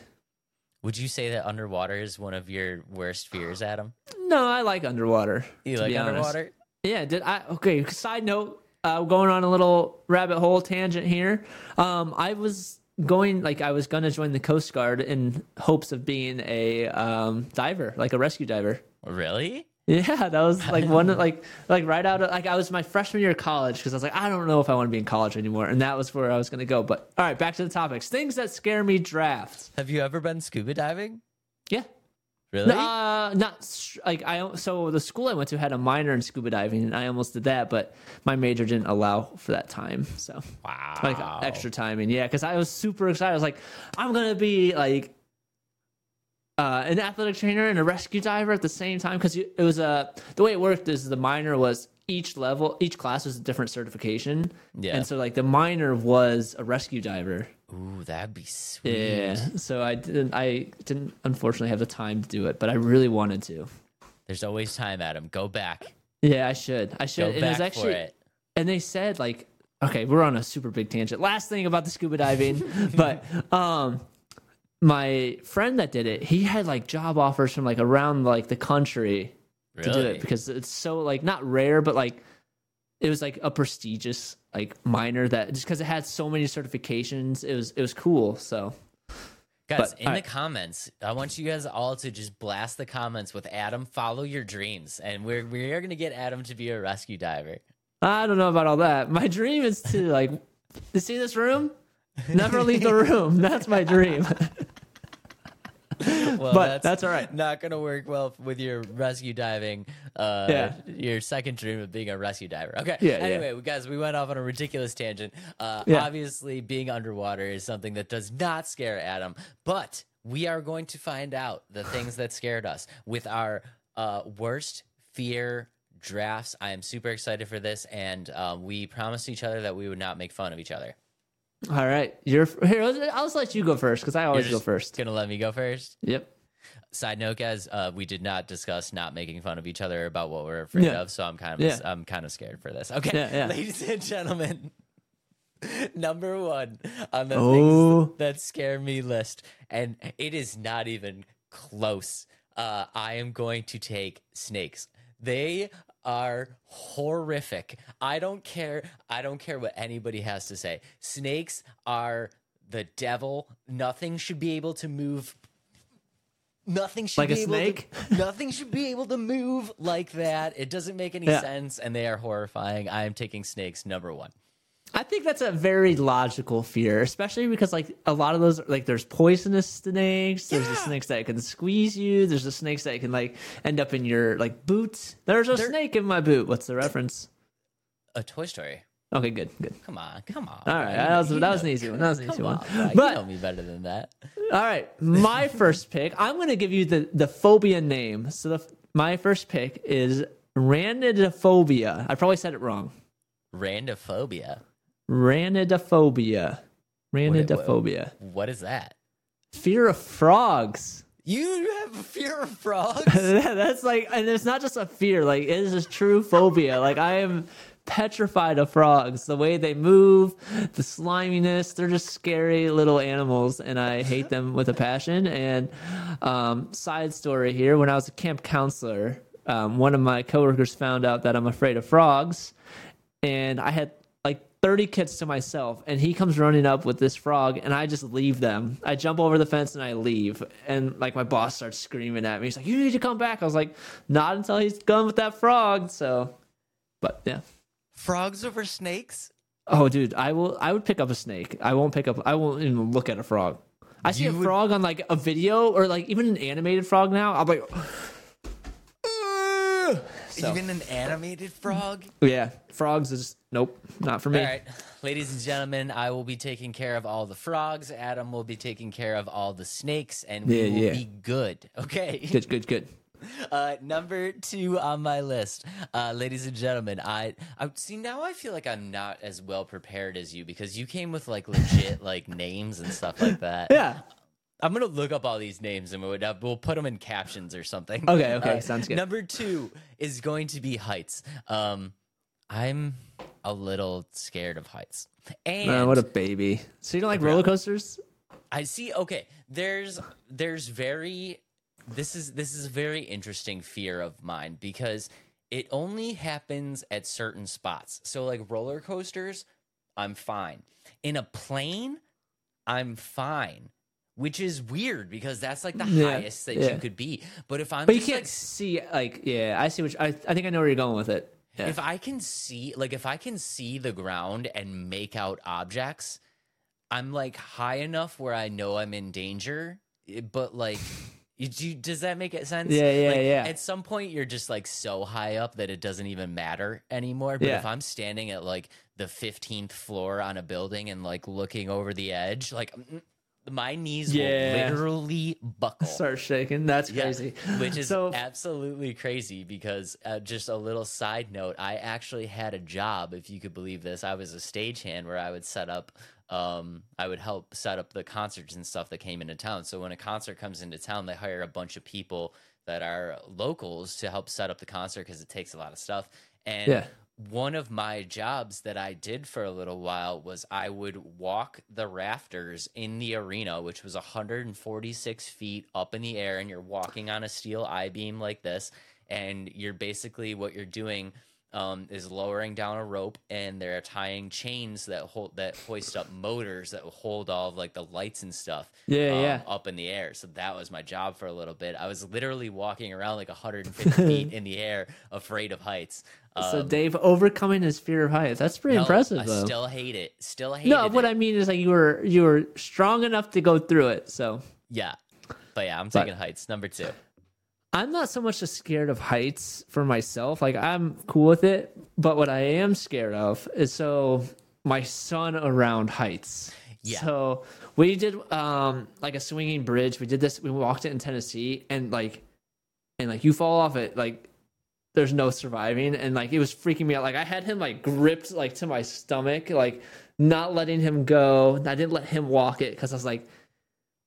would you say that underwater is one of your worst fears, Adam? No, I like underwater. You like underwater? honest. Yeah, did I okay, side note, uh going on a little rabbit hole tangent here. Um I was going like I was gonna join the Coast Guard in hopes of being a um diver, like a rescue diver. Really? Yeah, that was like one of [LAUGHS] like like right out of like I was my freshman year of college because I was like I don't know if I want to be in college anymore, and that was where I was gonna go. But all right, back to the topics. Things that scare me. Drafts. Have you ever been scuba diving? Yeah, Really? Uh, not like I. So the school I went to had a minor in scuba diving, and I almost did that, but my major didn't allow for that time. So wow. like extra time, and yeah, because I was super excited. I was like, I'm gonna be like uh, an athletic trainer and a rescue diver at the same time because it was a the way it worked is the minor was each level, each class was a different certification. Yeah. and so like the minor was a rescue diver. Ooh, that'd be sweet. Yeah, so I didn't. I didn't unfortunately have the time to do it, but I really wanted to. There's always time, Adam. Go back. Yeah, I should. I Go should. and back actually, for it. and they said like, okay, we're on a super big tangent. Last thing about the scuba diving, [LAUGHS] but um, my friend that did it, he had like job offers from like around like the country to do it because it's so like not rare, but like it was like a prestigious like minor that just because it had so many certifications, it was it was cool. So Guys, But, in the comments, I want you guys all to just blast the comments with Adam, follow your dreams. And we're we are gonna get Adam to be a rescue diver. I don't know about all that. My dream is to like, you [LAUGHS] see this room? Never leave the room. That's my dream. [LAUGHS] [LAUGHS] well, But that's all right. Not gonna work well with your rescue diving. Uh, Yeah. Your second dream of being a rescue diver. Okay. Yeah, yeah. Anyway, we guys, we went off on a ridiculous tangent. Uh, Yeah. Obviously, being underwater is something that does not scare Adam, but we are going to find out the [SIGHS] things that scared us with our uh, worst fear drafts. I am super excited for this, and um, we promised each other that we would not make fun of each other. All right, you're here. I'll just let you go first because I always go first. Gonna let me go first. Yep. Side note, guys, uh, we did not discuss not making fun of each other about what we're afraid Yeah. of, so I'm kind of Yeah. I'm kind of scared for this. Okay, Yeah, yeah. ladies and gentlemen, [LAUGHS] number one on the Oh. things that scare me list, and it is not even close. Uh, I am going to take snakes. They are horrific. I don't care. I don't care what anybody has to say. Snakes are the devil. Nothing should be able to move Nothing should Like a be able to- snake? [LAUGHS] nothing should be able to move like that. It doesn't make any Yeah. sense, and they are horrifying. I am taking snakes number one. I think that's a very logical fear, especially because like a lot of those like there's poisonous snakes, there's the snakes that can squeeze you, there's the snakes that can like end up in your like boots. There's a There- snake in my boot. What's the reference? A Toy Story. Okay, good, good. Come on, come on. All right, that was that was an easy one. That was an easy on, one. bro. you But know me better than that. all right, my [LAUGHS] first pick. I'm going to give you the the phobia name. So the my first pick is ranidophobia. I probably said it wrong. Randophobia. Ranidophobia. Ranidophobia. What is that? Fear of frogs. You have a fear of [LAUGHS] frogs? That's like, and it's not just a fear. Like it is a true phobia. Like I am petrified of frogs. The way they move, the sliminess. They're just scary little animals, and I hate them with a passion. And um, side story here: when I was a camp counselor, um, one of my coworkers found out that I'm afraid of frogs, and I had 30 kids to myself and he comes running up with this frog and i just leave them. I jump over the fence and i leave and like my boss starts screaming at me. He's like you need to come back. I was like not until he's done with that frog so but yeah. Frogs over snakes? oh dude i will i would pick up a snake. I won't pick up i won't even look at a frog. I see a would- frog on like a video or like even an animated frog now i'm like [SIGHS] So- Even an animated frog? yeah frogs is nope not for me All right, ladies and gentlemen, I will be taking care of all the frogs. Adam will be taking care of all the snakes, and we Yeah, will yeah. be good. [LAUGHS] Okay. good good good [LAUGHS] Uh, number two on my list, uh, ladies and gentlemen. I, I see now. I feel like I'm not as well prepared as you because you came with like legit like names and stuff like that. [LAUGHS] yeah I'm gonna look up all these names and we'll, we'll put them in captions or something. Okay, okay, sounds good. Number two is going to be heights. Um, I'm a little scared of heights, and Man, what a baby. So you don't like roller coasters? I see. Okay, there's there's very this is this is a very interesting fear of mine because it only happens at certain spots. So like roller coasters, I'm fine. In a plane, I'm fine. Which is weird because that's like the Yeah, highest that yeah. you could be. But if I'm But you can't like see like yeah, I see which I I think I know where you're going with it. Yeah. if I can see like if I can see the ground and make out objects, I'm like high enough where I know I'm in danger. eh, But like, [LAUGHS] you, does that make it sense? Yeah, yeah, Like, yeah. At some point, you're just like so high up that it doesn't even matter anymore. But Yeah. if I'm standing at like the 15th floor on a building and like looking over the edge, like mm, my knees Yeah. will literally buckle. Start shaking. That's Yeah, crazy. which is [LAUGHS] so absolutely crazy because uh, just a little side note, I actually had a job, if you could believe this. I was a stagehand where I would set up, um, I would help set up the concerts and stuff that came into town. So when a concert comes into town, they hire a bunch of people that are locals to help set up the concert because it takes a lot of stuff. And Yeah. One of my jobs that I did for a little while was I would walk the rafters in the arena, which was 146 feet up in the air, and you're walking on a steel I beam like this, and you're basically what you're doing um, is lowering down a rope, and they're tying chains that hold that hoist up motors that hold all of like the lights and stuff. Yeah, um, yeah. up in the air. So that was my job for a little bit. I was literally walking around like 150 [LAUGHS] feet in the air, afraid of heights. so Um, Dave overcoming his fear of heights. That's pretty no, impressive I though. still hate it. Still hate it. no, it. what I mean is like you were you were strong enough to go through it. So yeah. But yeah, I'm taking heights. Number two. I'm not so much scared of heights for myself. Like I'm cool with it, but what I am scared of is so my son around heights. Yeah. So we did um like a swinging bridge. We did this. We walked it in Tennessee, and like, and like you fall off it, like there's no surviving, and like it was freaking me out. Like I had him like gripped like to my stomach, like not letting him go. I didn't let him walk it because I was like.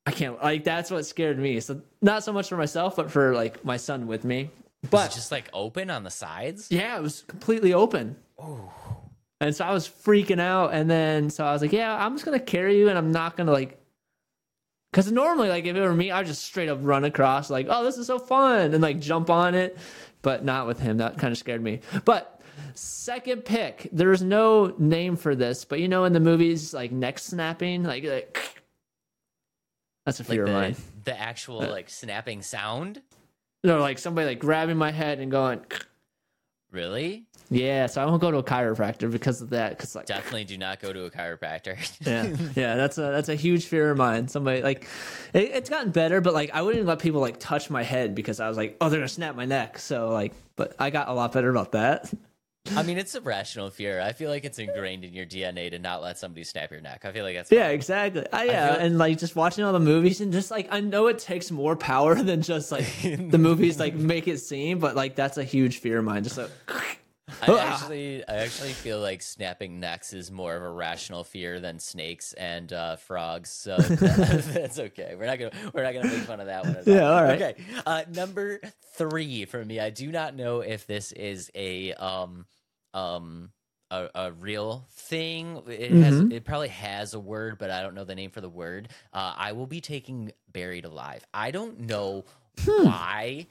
I can't like that's what scared me. So not so much for myself, but for like my son with me. But it just like open on the sides? yeah, it was completely open. And so I was freaking out, and then so I was like, "Yeah, I'm just gonna carry you, and I'm not gonna like." Because normally, like if it were me, I'd just straight up run across, like, "Oh, this is so fun," and like jump on it. But not with him. That kind of scared me. But second pick, there's no name for this, but you know, in the movies, like neck snapping, like, like that's a Like fear of mine. the, the actual like snapping sound? Or like somebody like grabbing my head and going, Really? yeah. So I won't go to a chiropractor because of that. Because like, Definitely do not go to a chiropractor. [LAUGHS] yeah, [LAUGHS] yeah, that's a that's a huge fear of mine. Somebody like, it, it's gotten better, but like I wouldn't let people like touch my head because I was like, oh, they're gonna snap my neck. So like, but I got a lot better about that. I mean, it's a rational fear. I feel like it's ingrained in your DNA to not let somebody snap your neck. I feel like that's Yeah, exactly. I, yeah, feel- and like just watching all the movies and just like I know it takes more power [LAUGHS] than just like [LAUGHS] the movies like make it seem, but like that's a huge fear of mine. Just like, [LAUGHS] [LAUGHS] I [LAUGHS] actually, I actually feel like snapping necks is more of a rational fear than snakes and uh, frogs. So [LAUGHS] that's okay. We're not gonna, we're not gonna make fun of that one. At Yeah, all right. Okay. Uh, number three for me. I do not know if this is a um um a, a real thing. It has, Mm-hmm. it probably has a word, but I don't know the name for the word. Uh, I will be taking buried alive. I don't know Hmm. why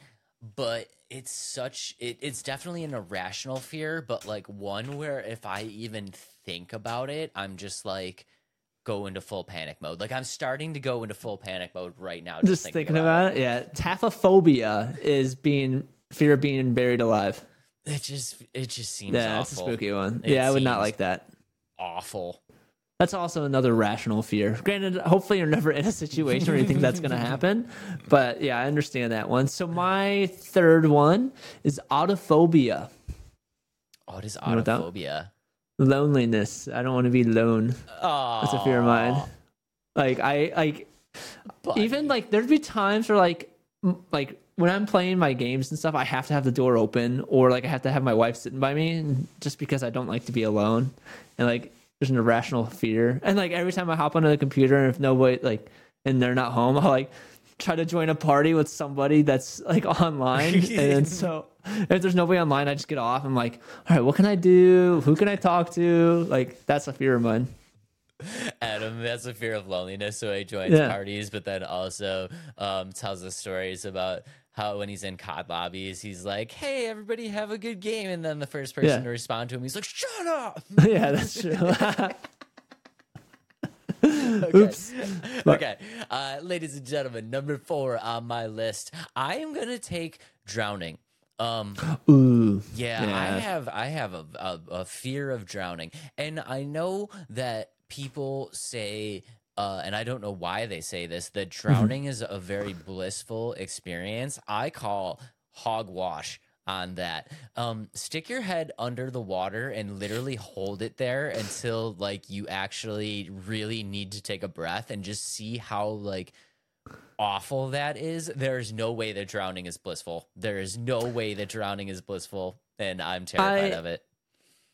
but it's such it, it's definitely an irrational fear but like one where if i even think about it i'm just like go into full panic mode like i'm starting to go into full panic mode right now just, just thinking about it. Yeah, taphophobia is being fear of being buried alive. it. it just it just seems Yeah, that's a spooky one. It yeah, I would not like that. awful That's also another rational fear. Granted, hopefully you're never in a situation where you think that's going [LAUGHS] to happen. But yeah, I understand that one. So my third one is autophobia, oh it is know what autophobia loneliness. I don't want to be alone. oh That's a fear of mine. Like I like even like there'd be times where like m- like when I'm playing my games and stuff, I have to have the door open or like I have to have my wife sitting by me just because I don't like to be alone. And like there's an irrational fear. And like every time I hop onto the computer and if nobody like and they're not home, [LAUGHS] I'll like try to join a party with somebody that's like online. [LAUGHS] and then so if there's nobody online, I just get off. I'm like, all right, what can I do? Who can I talk to? Like that's a fear of mine. Adam has a fear of loneliness, so he joins Yeah. parties, but then also um, tells us stories about how when he's in COD lobbies, he's like, "Hey, everybody, have a good game," and then the first person Yeah. to respond to him, he's like, "Shut up." [LAUGHS] yeah, that's true. [LAUGHS] [LAUGHS] Okay. Oops. okay, uh, ladies and gentlemen, number four on my list, I am gonna take drowning. Um, [GASPS] Ooh. Yeah, I have I have a, a a fear of drowning, and I know that people say, uh, and I don't know why they say this, that Mm-hmm. drowning is a very blissful experience. I call hogwash on that. Um, stick your head under the water and literally hold it there until like you actually really need to take a breath and just see how like awful that is, there's no way that drowning is blissful. There is no way that drowning is blissful, and I'm terrified I- of it.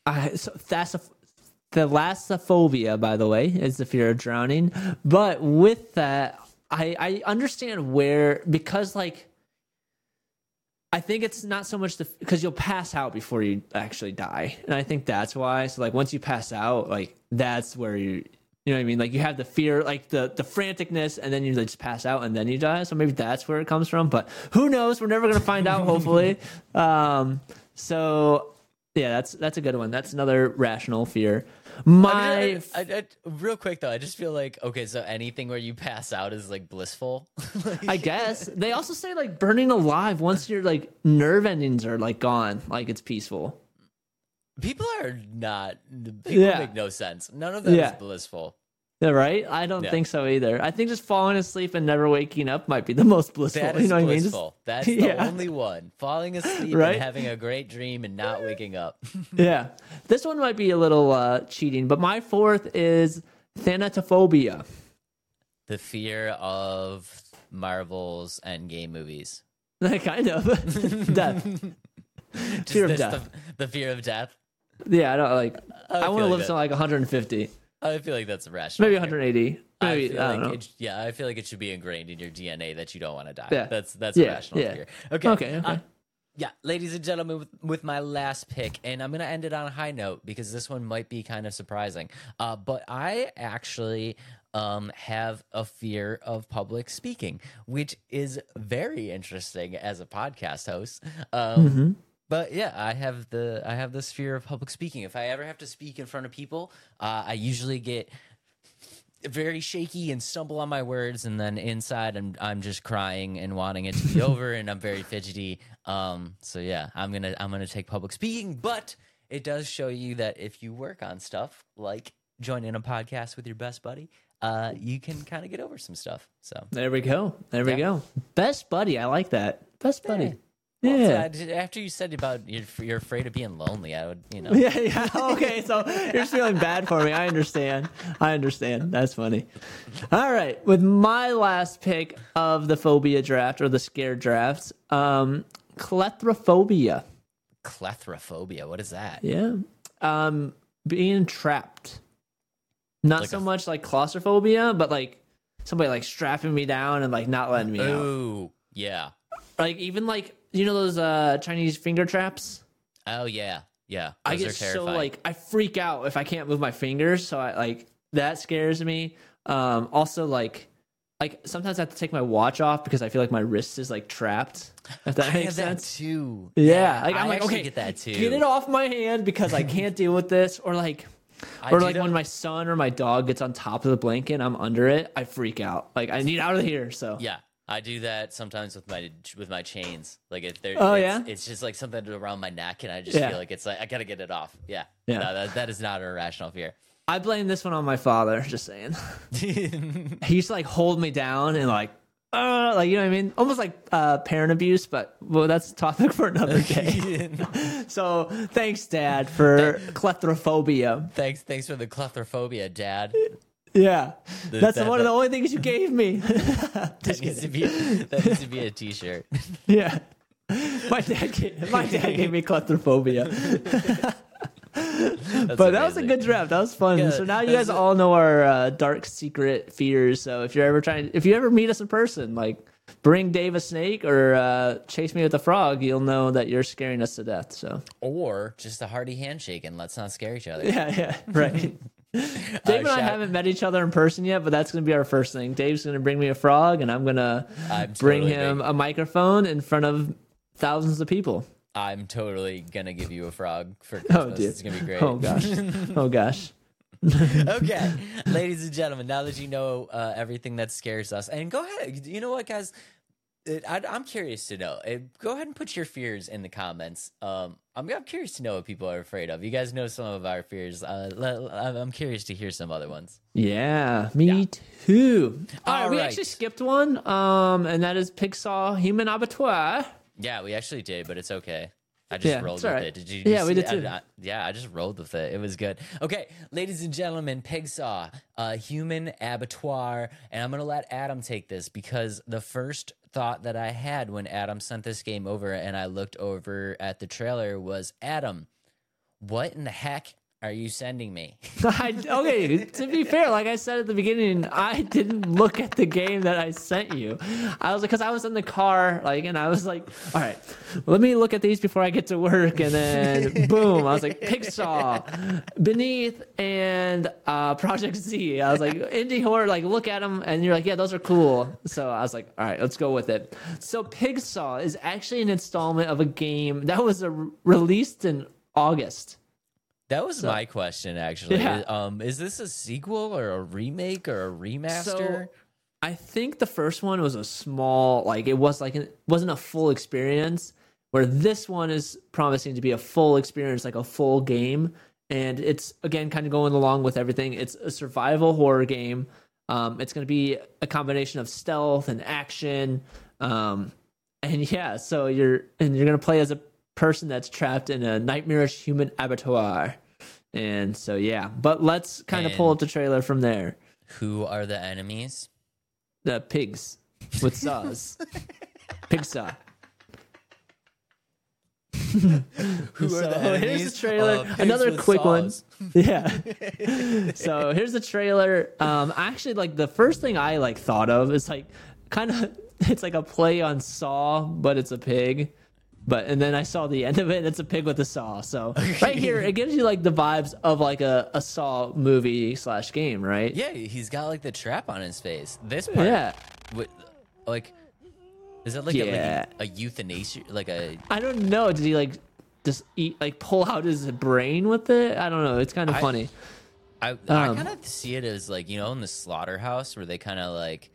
I, so that's a, thalassophobia, by the way, is the fear of drowning. But with that, I, I understand where because like I think it's not so much the because you'll pass out before you actually die, and I think that's why. So like once you pass out, like that's where you. You know what I mean? Like you have the fear, like the the franticness, and then you like, just pass out, and then you die. So maybe that's where it comes from. But who knows? We're never gonna find out. Hopefully. [LAUGHS] Um. So yeah, that's that's a good one. That's another rational fear. My I, I, I, real quick though, I just feel like okay, so anything where you pass out is like blissful. [LAUGHS] Like, I guess they also say like burning alive once your like nerve endings are like gone, like it's peaceful. people are not. People Yeah. make no sense. None of that is Yeah. blissful. [LAUGHS] Right? I don't Yeah. think so either. I think just falling asleep and never waking up might be the most blissful. That you is know what I mean? Just- blissful. That's [LAUGHS] the Yeah. only one. Falling asleep Right? and having a great dream and not waking up. [LAUGHS] yeah. This one might be a little uh, cheating, but my fourth is thanatophobia. the fear of Marvel's Endgame movies. kind of. death. Fear of death. The, the fear of death. Yeah, I don't like. I, feel want to live to like 150, I feel like that's a rational. maybe fear. 180. I Maybe feel I, like it, yeah, I feel like it should be ingrained in your DNA that you don't want to die. Yeah. That's that's a Yeah, rational yeah. fear. Okay. Okay, okay. uh, yeah, ladies and gentlemen, with, with my last pick, and I'm gonna end it on a high note because this one might be kind of surprising. Uh, but I actually um, have a fear of public speaking, which is very interesting as a podcast host. Um, Mm-hmm. But yeah, I have the I have this fear of public speaking. If I ever have to speak in front of people, uh, I usually get very shaky and stumble on my words and then inside I'm I'm just crying and wanting it to be [LAUGHS] over and I'm very fidgety. Um so yeah, I'm going to I'm to take public speaking, but it does show you that if you work on stuff like joining a podcast with your best buddy, uh you can kind of get over some stuff. So There we go. There we go. Best buddy. I like that. Best buddy. Well, Yeah. I after you said about you're, you're afraid of being lonely, I would, you know. [LAUGHS] Yeah, yeah. Okay, so you're just feeling bad for me. I understand. I understand. That's funny. All right. With my last pick of the phobia draft or the scare drafts, um, cletrophobia. Cletrophobia, what is that? Yeah. Um, being trapped. Not Like so a- much like claustrophobia, but like somebody like strapping me down and like not letting me out. Ooh, yeah. Like even like you know those uh Chinese finger traps? Oh yeah, yeah. I get so like I freak out if I can't move my fingers. So I like that scares me. Um, also like like sometimes I have to take my watch off because I feel like my wrist is like trapped. If that [LAUGHS] I makes have that sense. too. Yeah, like I I'm like okay, get that too. Get it off my hand because I can't deal with this. Or like, I or like that- when my son or my dog gets on top of the blanket, and I'm under it. I freak out. Like I need out of here. So Yeah, I do that sometimes with my with my chains. Like if they're Oh, it's, yeah? it's just like something around my neck, and I just Yeah. feel like it's like I gotta get it off. Yeah, Yeah. No, that, that is not a irrational fear. I blame this one on my father. Just saying. [LAUGHS] he used to like hold me down and like. Uh, like you know what I mean, almost like uh, parent abuse, but well, that's a topic for another [LAUGHS] day. so thanks, Dad, for cletrophobia. thanks, thanks for the claustrophobia, Dad. Yeah, The- that's that- one of the only things you gave me. [LAUGHS] That needs to be that needs to be a T-shirt. [LAUGHS] yeah, my dad, gave, my dad gave me claustrophobia. [LAUGHS] But that was a good draft. That was fun. Yeah, so now you guys all know our uh, dark secret fears. So if you're ever trying, if you ever meet us in person, like bring Dave a snake or uh, chase me with a frog, you'll know that you're scaring us to death. So Or just a hearty handshake, and let's not scare each other. yeah, yeah, right. Dave and I haven't met each other in person yet, but that's going to be our first thing. Dave's going to bring me a frog, and I'm going to bring totally him big- a microphone in front of thousands of people. I'm totally gonna give you a frog for [LAUGHS] Oh, Christmas. dear. it's gonna be great. Oh gosh. [LAUGHS] oh gosh. okay, ladies and gentlemen, now that you know uh, everything that scares us, and go ahead, you know what, guys, I, I'm curious to know. Uh, Go ahead and put your fears in the comments. Um, I'm, I'm curious to know what people are afraid of. You guys know some of our fears. Uh, le- I'm curious to hear some other ones. Yeah, me too. All right, All we actually skipped one, um, and that is Pigsaw Human Abattoir. Yeah, we actually did, but it's okay. I just Yeah, rolled with right. it. Did you? Yeah, you we did too. I- I- yeah, I just rolled with it. It was good. Okay, ladies and gentlemen, Pigsaw, uh, human abattoir, and I'm gonna let Adam take this because the first thought that I had when Adam sent this game over and I looked over at the trailer was Adam, what in the heck are you sending me? [LAUGHS] [LAUGHS] I, okay, to be fair, like I said at the beginning, I didn't look at the game that I sent you. I was like, because I was in the car, like, and I was like, all right, let me look at these before I get to work, and then [LAUGHS] boom, I was like, Pigsaw, Beneath, and uh, ProjektZ. I was like, indie horror, like, look at them, and you're like, yeah, those are cool. So I was like, all right, let's go with it. So Pigsaw is actually an installment of a game that was uh, released in August. That was my question, actually. Yeah. Um, is this a sequel or a remake or a remaster? So I think the first one was a small, like it was like an, wasn't a full experience. Where this one is promising to be a full experience, like a full game, and it's again kind of going along with everything. It's a survival horror game. Um, it's going to be a combination of stealth and action. Um, and yeah, so you're and you're going to play as a person that's trapped in a nightmarish human abattoir. And so yeah, but let's kind of pull up the trailer from there. Who are the enemies? The pigs with saws. [LAUGHS] Pig saw. Who So here's the trailer. Another quick one. [LAUGHS] Yeah. so here's the trailer. Um, actually, like the first thing I like thought of is like kind of [LAUGHS] it's like a play on Saw, but it's a pig. But and then I saw the end of it, and it's a pig with a saw. So right here, it gives you like the vibes of like a, a Saw movie slash game, right? Yeah, he's got like the trap on his face. This part, Yeah. wi- like, is that like, Yeah. a, like a, a euthanasia? Like a I don't know. Did he like just eat like pull out his brain with it? I don't know. It's kind of I- funny. I, I Um, kind of see it as like you know in the slaughterhouse where they kind of like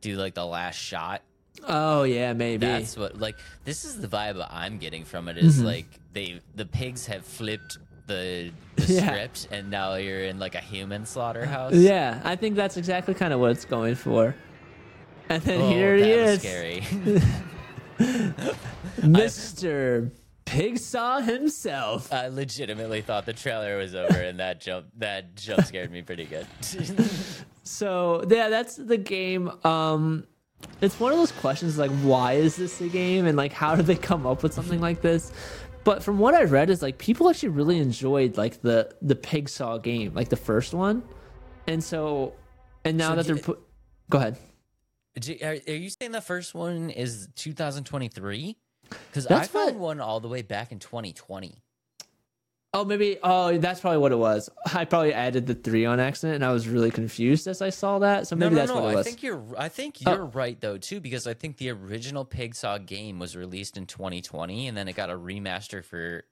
do like the last shot. Oh yeah, maybe. That's what like this is the vibe I'm getting from it is Mm-hmm. like they the pigs have flipped the, [LAUGHS] the Yeah. script and now you're in like a human slaughterhouse. Yeah, I think that's exactly kind of what it's going for. And then Oh, here he is, scary. [LAUGHS] [LAUGHS] Mr. Pigsaw himself. I legitimately thought the trailer was over, and that jump that jump scared me pretty good. So yeah, that's the game. Um, it's one of those questions like, why is this a game, and like, how did they come up with something like this? But from what I read, is like people actually really enjoyed like the the Pigsaw game, like the first one, and so, and now So that they're put, go ahead. Are, you saying the first one is 2023? Because I found what- one all the way back in 2020. Oh, maybe. Oh, that's probably what it was. [LAUGHS] I probably added the three on accident, and I was really confused as I saw that. So maybe no, no, that's no. what it I think you're. I think Oh. you're right though too, because I think the original Pigsaw game was released in 2020, and then it got a remaster for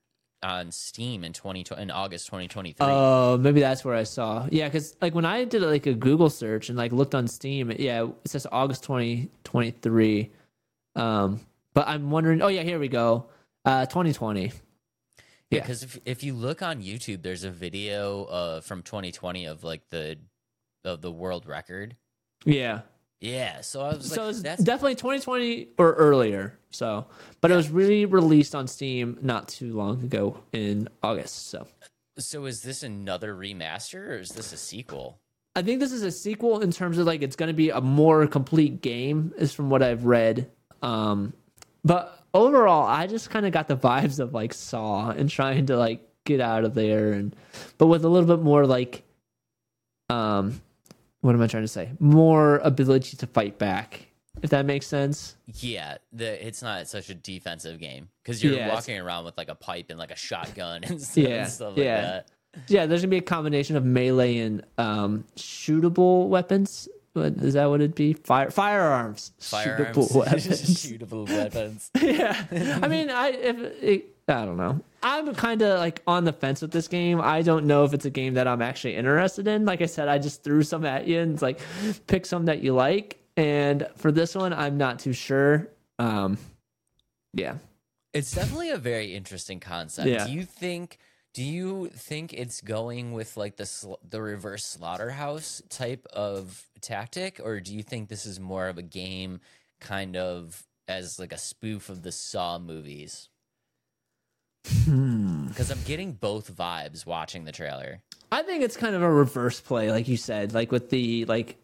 on Steam in 2020 in August 2023. Oh, maybe that's where I saw. Yeah, because like when I did like a Google search and like looked on Steam, yeah, it says August twenty twenty three. Um, but I'm wondering. Oh yeah, here we go. Uh, twenty twenty. Yeah, Yeah. because if if you look on YouTube, there's a video uh from 2020 of like the of the world record. Yeah. Yeah, so I was so like, it's that's definitely 2020 or earlier. So, but it was really released on Steam not too long ago in August. So. so. Is this another remaster or is this a sequel? I think this is a sequel in terms of like it's going to be a more complete game, is from what I've read. Um, but overall, I just kind of got the vibes of like Saw and trying to like get out of there, and but with a little bit more like, um, what am I trying to say? More ability to fight back, if that makes sense. Yeah, the it's not such a defensive game because you're Yeah, walking around with like a pipe and like a shotgun [LAUGHS] and stuff, Yeah, and stuff like yeah. that. Yeah, there's gonna be a combination of melee and um, shootable weapons. What is that? What it'd be? Fire firearms. Firearms, Shootable [LAUGHS] weapons. shootable weapons. [LAUGHS] yeah. I mean, I if it, I don't know. I'm kind of like on the fence with this game. I don't know if it's a game that I'm actually interested in. Like I said, I just threw some at you and it's like pick some that you like. And for this one, I'm not too sure. Um, yeah. It's definitely a very interesting concept. Yeah. Do you think? Do you think it's going with like the sl- the reverse slaughterhouse type of tactic, or do you think this is more of a game, kind of as like a spoof of the Saw movies? Hmm. Because I'm getting both vibes watching the trailer. I think it's kind of a reverse play, like you said, like with the like.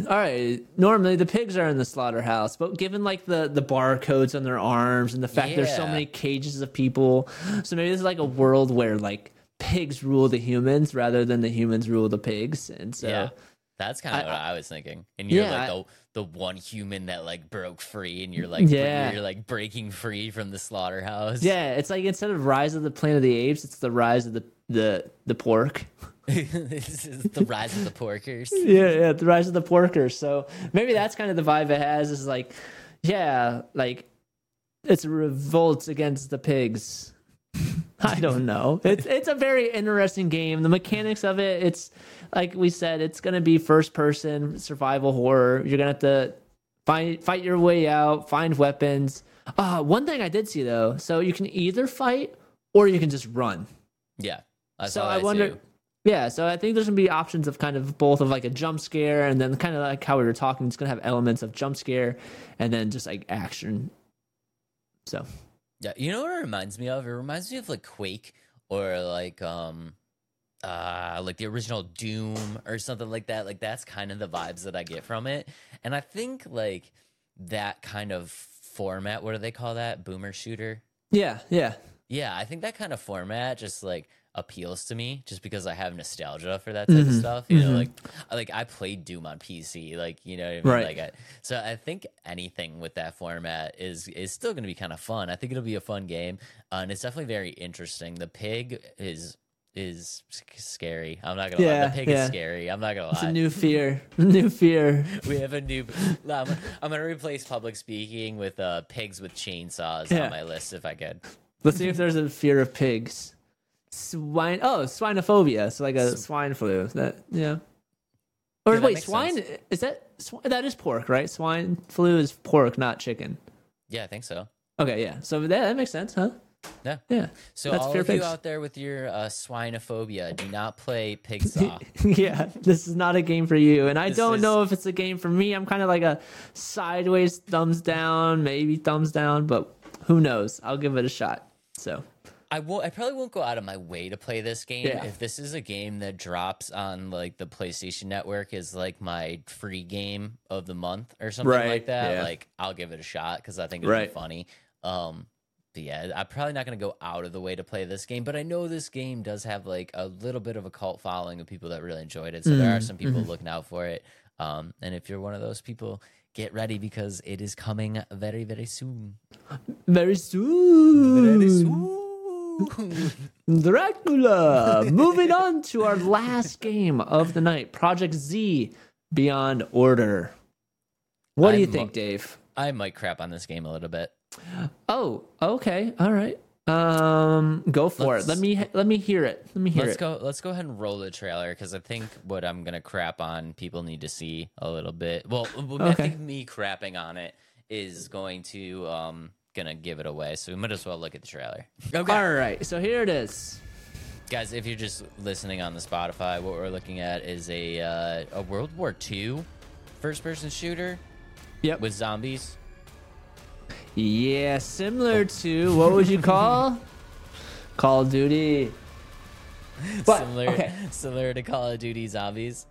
All right. Normally, the pigs are in the slaughterhouse, but given like the the barcodes on their arms and the fact there's so many cages of people, so maybe this is like a world where like pigs rule the humans rather than the humans rule the pigs, and so yeah, that's kind of I- what I was thinking. And you're Yeah, like I- the the one human that like broke free, and you're like Yeah. you're like breaking free from the slaughterhouse. yeah, it's like instead of Rise of the Planet of the Apes, it's the Rise of the the the pork. [LAUGHS] this is the rise of the porkers. [LAUGHS] yeah, yeah, the rise of the porkers. So maybe that's kind of the vibe it has. Is like, yeah, like it's a revolt against the pigs. [LAUGHS] I don't know. It's it's a very interesting game. The mechanics of it, it's like we said, it's gonna be first person survival horror. You're gonna have to find fight your way out, find weapons. Uh one thing I did see though, so you can either fight or you can just run. Yeah, I so I wonder. too. Yeah, so I think there's gonna be options of kind of both of like a jump scare and then kind of like how we were talking, it's gonna have elements of jump scare and then just like action. So Yeah, you know what it reminds me of? It reminds me of like Quake or like um uh like the original Doom or something like that. Like that's kind of the vibes that I get from it. And I think like that kind of format, what do they call that? Boomer shooter? yeah, yeah, Yeah, I think that kind of format just like appeals to me just because I have nostalgia for that type Mm-hmm. of stuff. You know, like like I played Doom on PC, like you know what I mean? Right. Like I, so I think anything with that format is is still going to be kind of fun. I think it'll be a fun game, uh, and it's definitely very interesting. The pig is is scary. I'm not gonna lie. The pig yeah. is scary. I'm not gonna lie. it's [LAUGHS] a new fear, new [LAUGHS] fear. we have a new. I'm, I'm gonna replace public speaking with uh, pigs with chainsaws Yeah. on my list if I could. Let's see if there's a fear of pigs. Swine. Oh, swinophobia. So like a swine flu. That yeah. Or Yeah, wait, swine sense. is that sw- that is pork, right? Swine flu is pork, not chicken. Yeah, I think so. Okay, yeah. So that that makes sense, huh? Yeah. Yeah. So That's all fear of you out there with your uh, swinophobia, do not play Pigsaw. [LAUGHS] yeah, this is not a game for you. And I This don't is- know if it's a game for me. I'm kind of like a sideways thumbs down, maybe thumbs down, but who knows? I'll give it a shot. So, I won't. I probably won't go out of my way to play this game. Yeah. If this is a game that drops on like the PlayStation Network is like my free game of the month or something Right, like that, yeah. like I'll give it a shot because I think it'll Right. be funny. Um, but yeah, I'm probably not gonna go out of the way to play this game, but I know this game does have like a little bit of a cult following of people that really enjoyed it. So there are Mm, some people mm-hmm. looking out for it. Um, and if you're one of those people, get ready because it is coming very, very soon. very soon. Very soon. [LAUGHS] Dracula. Moving on to our last game of the night ProjektZ Beyond Order. What do you think, Dave? I might crap on this game a little bit. Oh, okay. All right. Um, go for Let's- it. Let me let me hear it. Let me hear let's it. go. Let's go ahead and roll the trailer because I think what I'm gonna crap on, people need to see a little bit. Well, I think me crapping on it is going to um gonna give it away. So we might as well look at the trailer. Okay, All right. So here it is. guys, if you're just listening on the Spotify, what we're looking at is a uh, a World War II first-person shooter Yep. with zombies. Yeah, similar to what would you call [LAUGHS] Call of Duty? But, similar, okay. similar to Call of Duty zombies.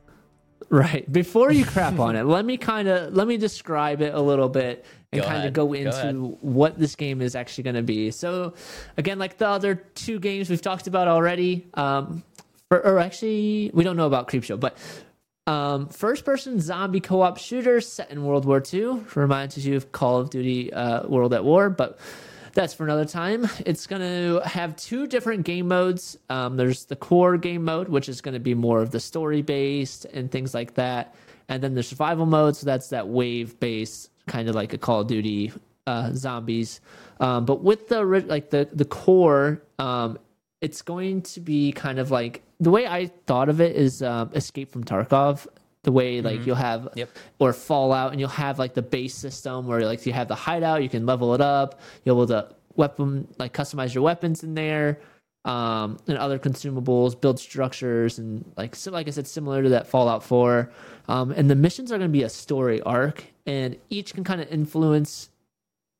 Right. Before you crap on it, let me kind of let me describe it a little bit and Go kind of ahead. go Go into ahead. what this game is actually going to be. So, again, like the other two games we've talked about already, um, or, or actually we don't know about Creep Show, but um, first-person zombie co-op shooter set in World War II reminds you of Call of Duty uh, World at War, but that's for another time. It's going to have two different game modes. Um, there's the core game mode, which is going to be more of the story based and things like that, and then the survival mode. So that's that wave based, kind of like a Call of Duty uh, zombies. Um, but with the like the the core, um, it's going to be kind of like the way I thought of it is um, Escape from Tarkov. The way like you'll have Yep. or Fallout, and you'll have like the base system where like you have the hideout, you can level it up, you're able to weapon like customize your weapons in there, um, and other consumables, build structures, and like so like I said, similar to that Fallout Four. Um, and the missions are going to be a story arc, and each can kind of influence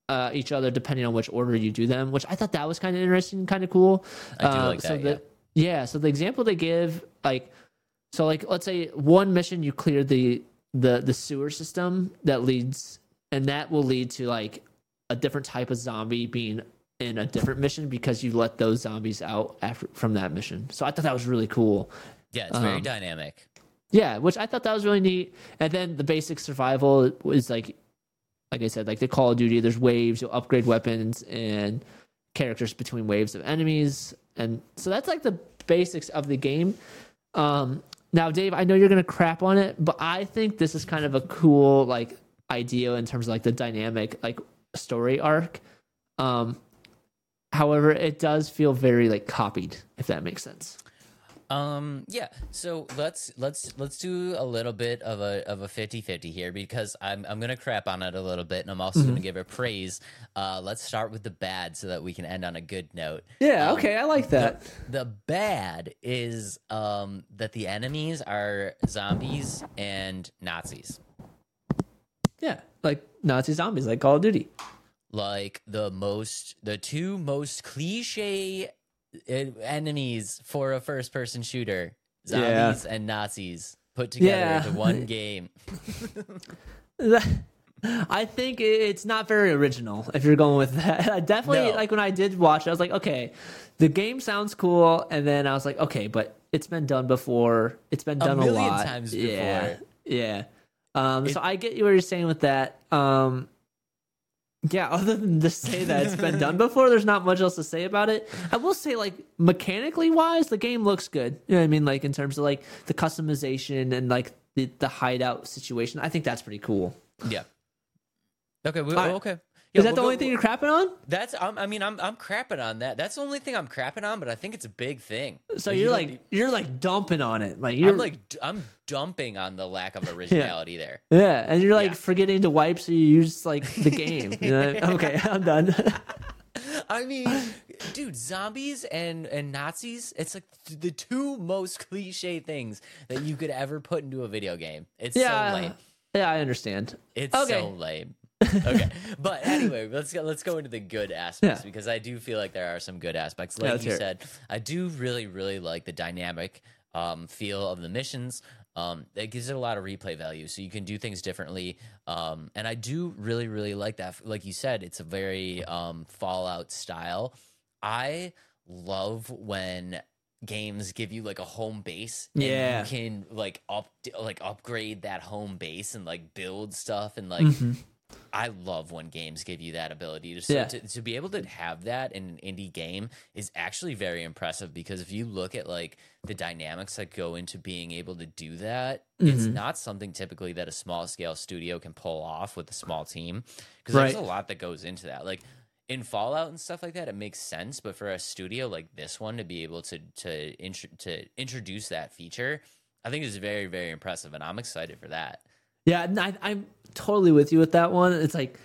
uh, each other depending on which order you do them, which I thought that was kind of interesting, kind of cool. I do Um, like so that, the, yeah. So the example they give, like, so like let's say one mission you clear the the the sewer system that leads, and that will lead to like a different type of zombie being in a different mission because you let those zombies out after from that mission. So I thought that was really cool. Yeah, it's very Um, dynamic. Yeah, which I thought that was really neat. And then the basic survival was like, like I said, like the Call of Duty. There's waves. You'll upgrade weapons and characters between waves of enemies, and so that's like the basics of the game. Um, now, Dave, I know you're gonna crap on it, but I think this is kind of a cool like idea in terms of like the dynamic like story arc. Um, however, it does feel very like copied, if that makes sense. Um yeah, so let's let's let's do a little bit of a of a 50-50 here because I'm I'm gonna crap on it a little bit and I'm also gonna give it praise. Uh let's start with the bad so that we can end on a good note. Yeah, Um, okay, I like that. The bad is um that the enemies are zombies and Nazis. Yeah, like Nazi zombies, like Call of Duty. Like the most the two most cliche enemies for a first person shooter, Yeah. zombies and Nazis put together Yeah. into one game. [LAUGHS] [LAUGHS] I think it's not very original if you're going with that. [LAUGHS] I definitely No. like when I did watch it, I was like, okay, the game sounds cool, and then I was like, okay, but it's been done before. It's been A done a, million lot. times Yeah, before. yeah. Um, so I get what you're saying with that. Um, yeah, other than to say that it's been done before, there's not much else to say about it. I will say, like mechanically wise, the game looks good. You know what I mean? Like in terms of like the customization and like the, the hideout situation. I think that's pretty cool. Yeah. Okay. We, right. okay. Is that the go- only thing you're crapping on? That's. I'm, I mean, I'm I'm crapping on that. That's the only thing I'm crapping on, but I think it's a big thing. So you you're don't like you're like dumping on it, like you're I'm like d- I'm dumping on the lack of [LAUGHS] originality there. yeah, and you're like Yeah. forgetting to wipe, so you use like the game. You know? [LAUGHS] Okay, I'm done. [LAUGHS] I mean, dude, zombies and and Nazis, it's like th- the two most cliche things that you could ever put into a video game. It's so yeah, lame. yeah, I understand. It's Okay. so lame. Okay, [LAUGHS] but anyway, let's go. Let's go into the good aspects Yeah. because I do feel like there are some good aspects. Like let's you said, I do really, really like the dynamic um, feel of the missions. Um, it gives it a lot of replay value, so you can do things differently. Um, and I do really, really like that. Like you said, it's a very um, Fallout style. I love when games give you like a home base and Yeah. you can like up like upgrade that home base and like build stuff and like Mm-hmm. I love when games give you that ability to, so Yeah. to to be able to have that in an indie game is actually very impressive because if you look at like the dynamics that go into being able to do that, it's Mm-hmm. not something typically that a small scale studio can pull off with a small team because there's a lot that goes into that. Like in Fallout and stuff like that, it makes sense, but for a studio like this one to be able to to intro, to introduce that feature, I think is very very impressive, and I'm excited for that. Yeah, I, I'm totally with you with that one. It's like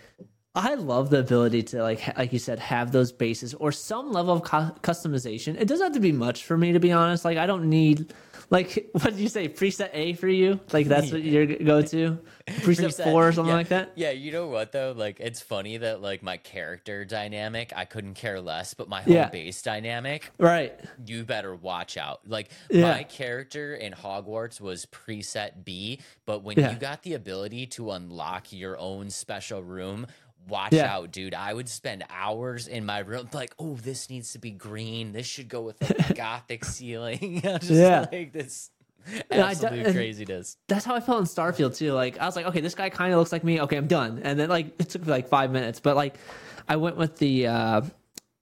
I love the ability to like like you said have those bases or some level of cu- customization. It doesn't have to be much for me to be honest. Like I don't need like [LAUGHS] what did you say preset A for you? Like that's what your go to preset, Preset- four or something yeah, like that. Yeah, you know what though? Like it's funny that like my character dynamic, I couldn't care less, but my home Yeah. base dynamic, Right. you better watch out. Like Yeah. my character in Hogwarts was preset B, but when you got the ability to unlock your own special room, watch Yeah. out, dude. I would spend hours in my room like, "Oh, this needs to be green. This should go with a [LAUGHS] gothic ceiling." [LAUGHS] Just Yeah. like this Yeah, I d- absolute craziness. that's how I felt in Starfield too. Like I was like, okay, this guy kind of looks like me. Okay, I'm done. And then like it took me like five minutes, but like I went with the uh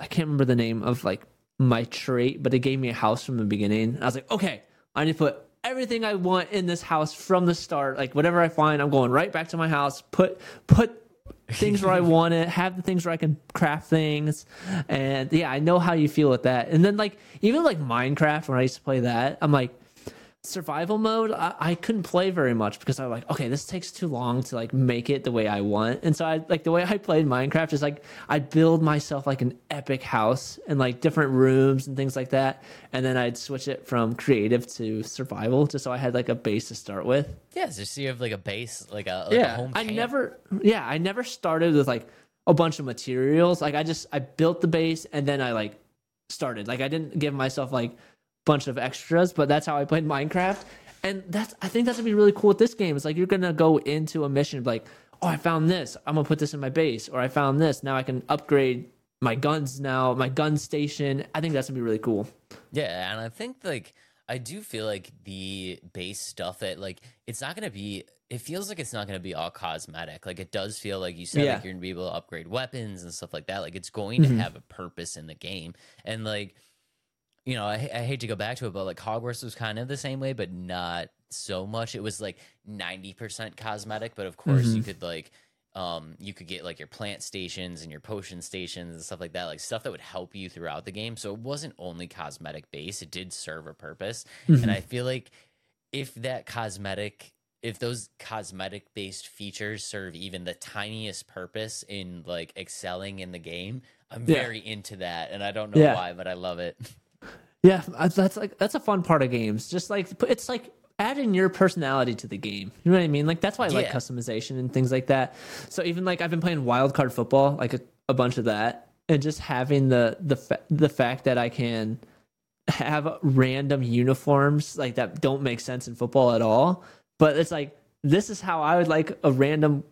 I can't remember the name of like my trait, but it gave me a house from the beginning. I was like, okay, I need to put everything I want in this house from the start. Like whatever I find, I'm going right back to my house. Put put [LAUGHS] things where I want it, have the things where I can craft things. And yeah, I know how you feel with that. And then like even like Minecraft when I used to play that, I'm like survival mode I, I couldn't play very much because i was like okay this takes too long to like make it the way i want. And so i like the way i played minecraft is like i'd build myself like an epic house and like different rooms and things like that. And then i'd switch it from creative to survival just so i had like a base to start with. Yeah, just so you have like a base, like a, like a yeah home i never yeah i never started with like a bunch of materials. Like i just i built the base and then i like started. Like i didn't give myself like bunch of extras but that's how i played minecraft and that's i think that's gonna be really cool with this game it's like you're gonna go into a mission like oh i found this i'm gonna put this in my base or i found this now i can upgrade my guns now my gun station i think that's gonna be really cool Yeah, and I think like I do feel like the base stuff that like it's not gonna be. It feels like it's not gonna be all cosmetic. Like it does feel like you said, Yeah. like you're gonna be able to upgrade weapons and stuff like that. Like it's going Mm-hmm. to have a purpose in the game, and like you know, I, I hate to go back to it, but like Hogwarts was kind of the same way, but not so much. It was like ninety percent cosmetic, but of course Mm-hmm. you could like um, you could get like your plant stations and your potion stations and stuff like that, like stuff that would help you throughout the game. So it wasn't only cosmetic based; it did serve a purpose. And I feel like if that cosmetic, if those cosmetic based features serve even the tiniest purpose in like excelling in the game, I'm Yeah. very into that, and I don't know Yeah. why, but I love it. Yeah, that's like that's a fun part of games. Just like it's like adding your personality to the game. You know what I mean? Like that's why I like customization and things like that. So even like I've been playing wildcard football, like a, a bunch of that, and just having the the fa- the fact that I can have random uniforms like that don't make sense in football at all. But it's like this is how I would like a random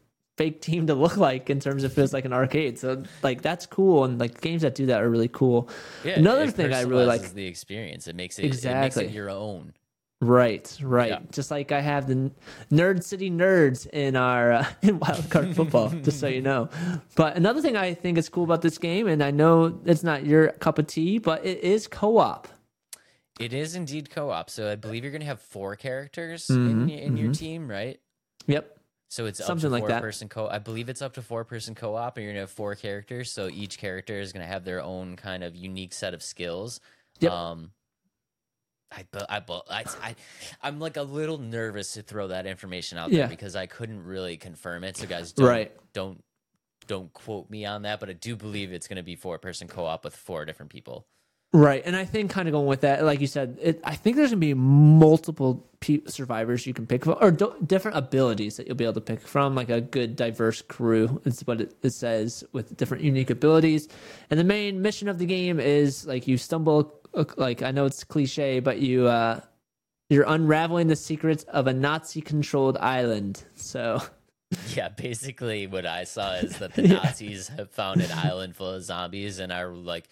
fake team to look like in terms of was like an arcade. So like that's cool, and like games that do that are really cool. Yeah, Another thing I really like personalizes the experience. It makes it, it makes Exactly. it your own. Right, right. Yeah. Just like I have the Nerd City Nerds in our uh, [LAUGHS] in Wildcard Football, [LAUGHS] just so you know. But another thing I think is cool about this game, and I know it's not your cup of tea, but it is co-op. It is indeed co-op, so I believe you're going to have four characters Mhm, in, in your team, right? Yep. So it's Something up to like four that. person co. I believe it's up to four person co-op, and you're gonna have four characters. So each character is gonna have their own kind of unique set of skills. Yep. Um, I, I, I, I, I'm like a little nervous to throw that information out Yeah. there because I couldn't really confirm it. So guys, don't, Right. don't, don't quote me on that. But I do believe it's gonna be four person co-op with four different people. Right, and I think kind of going with that, like you said, it, I think there's gonna be multiple pe- survivors you can pick from, or do- different abilities that you'll be able to pick from, like a good diverse crew. Is what it, it says with different unique abilities. And the main mission of the game is like you stumble, uh, like I know it's cliche, but you uh, you're unraveling the secrets of a Nazi-controlled island. So [LAUGHS] Yeah, basically what I saw is that the [LAUGHS] Nazis have found an island full of zombies and are like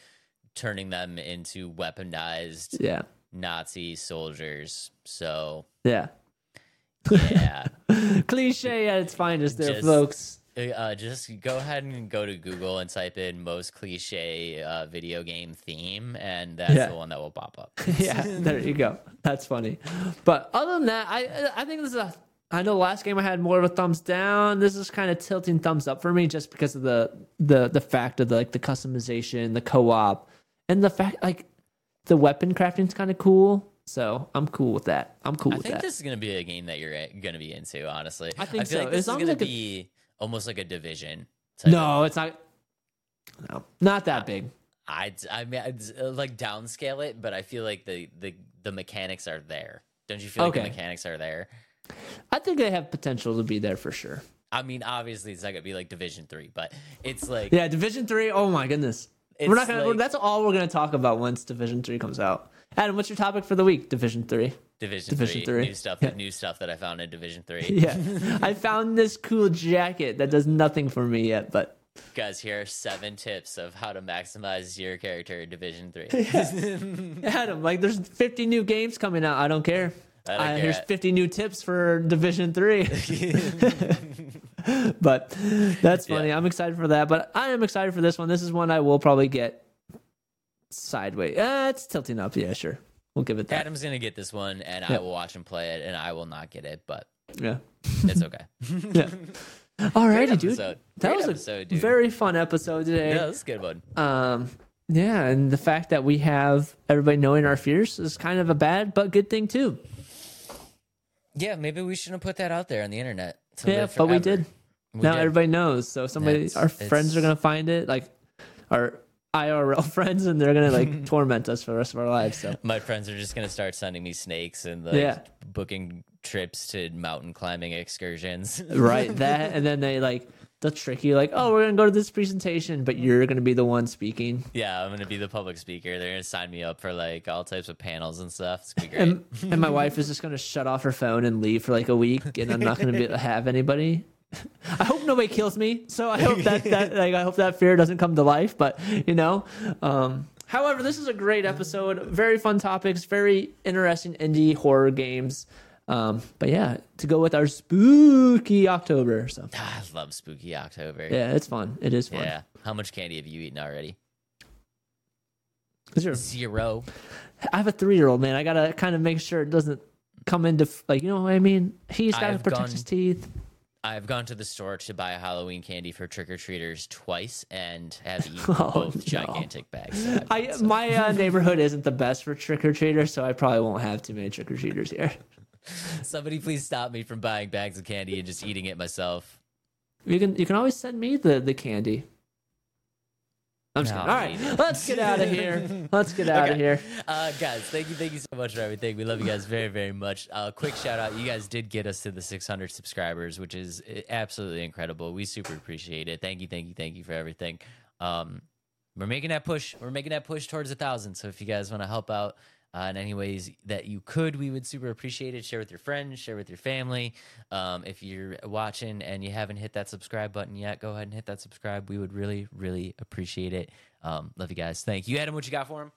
turning them into weaponized yeah, Nazi soldiers. So yeah, yeah, [LAUGHS] cliche at its finest, there, Just- folks. uh, just go ahead and go to Google and type in most cliche uh, video game theme, and that's Yeah. the one that will pop up. [LAUGHS] yeah, there you go. That's funny. But other than that, I I think this is a. I know last game I had more of a thumbs down. This is kind of tilting thumbs up for me just because of the the the fact of the like the customization, the co-op, and the fact like the weapon crafting's kind of cool. So I'm cool with that. I'm cool I with that. I think this is gonna be a game that you're uh, gonna be into. Honestly, I think I feel so. like this As is gonna I could- be almost like a division. no, it's not. No, not that big. I'd, I mean, I'd uh, like downscale it, but I feel like the the the mechanics are there. Don't you feel like the mechanics are there? I think they have potential to be there for sure. I mean, obviously it's not gonna be like Division Three, but it's like Yeah, Division Three. Oh my goodness. We're not gonna. like- that's all we're gonna talk about once Division Three comes out. Adam, what's your topic for the week? Division Three. Division, Division Three, three. new stuff. Yeah. New stuff that I found in Division Three. [LAUGHS] Yeah, [LAUGHS] I found this cool jacket that does nothing for me yet, but Guys, here are seven tips of how to maximize your character in Division Three. [LAUGHS] Adam, like, there's 50 new games coming out. I don't care. I Uh. Here's 50 new tips for Division Three. [LAUGHS] [LAUGHS] but that's funny. Yeah. I'm excited for that. But I am excited for this one. This is one I will probably get sideways. Uh, it's tilting up. Yeah, sure. We'll give it that. Adam's gonna get this one, and Yeah. I will watch him play it, and I will not get it, but Yeah. it's okay. [LAUGHS] Yeah. Alrighty, dude. That Great was a dude. very fun episode today. yeah, that's a good one. Um, yeah, and the fact that we have everybody knowing our fears is kind of a bad but good thing too. Yeah, maybe we shouldn't put that out there on the internet. yeah, but we did. We now did. everybody knows. So somebody, It's- our friends are gonna find it, like our IRL [LAUGHS] friends, and they're gonna like [LAUGHS] torment us for the rest of our lives. So My friends are just gonna start sending me snakes and like Yeah. booking trips to mountain climbing excursions. right, [LAUGHS] that, and then they like they'll trick you, like, oh, we're gonna go to this presentation, but you're gonna be the one speaking. yeah, I'm gonna be the public speaker. They're gonna sign me up for like all types of panels and stuff. It's gonna be great. and, and my wife is just gonna shut off her phone and leave for like a week, and I'm not gonna be, able to have anybody. [LAUGHS] I hope nobody kills me. So I hope that that [LAUGHS] like I hope that fear doesn't come to life. But you know, um, however, this is a great episode. Very fun topics. Very interesting indie horror games. Um, but yeah, to go with our spooky October. So [LAUGHS] I love spooky October. yeah, it's fun. It is fun. Yeah. How much candy have you eaten already? you're- Zero. I have a three year old man. I gotta kind of make sure it doesn't come into like you know what I mean. He's gotta I've protect gone- his teeth. I've gone to the store to buy Halloween candy for trick or treaters twice and have [LAUGHS] eaten Oh, both no. gigantic bags. [LAUGHS] So- my uh, neighborhood isn't the best for trick or treaters, so I probably won't have too many trick or treaters here. Somebody please stop me from buying bags of candy and just eating it myself. You can you can always send me the the candy. I'm just No, kidding. All right, let's get out of here. Let's get out of here. Uh, guys, thank you, thank you so much for everything. We love you guys very, very much. Uh, quick shout out, you guys did get us to the 600 subscribers, which is uh, absolutely incredible. We super appreciate it. Thank you, thank you, thank you for everything. Um, we're making that push. We're making that push towards a thousand. So if you guys want to help out uh, in any ways that you could, we would super appreciate it. Share with your friends, share with your family. Um, if you're watching and you haven't hit that subscribe button yet, go ahead and hit that subscribe. We would really, really appreciate it. Um, love you guys. Thank you. Adam, what you got for him?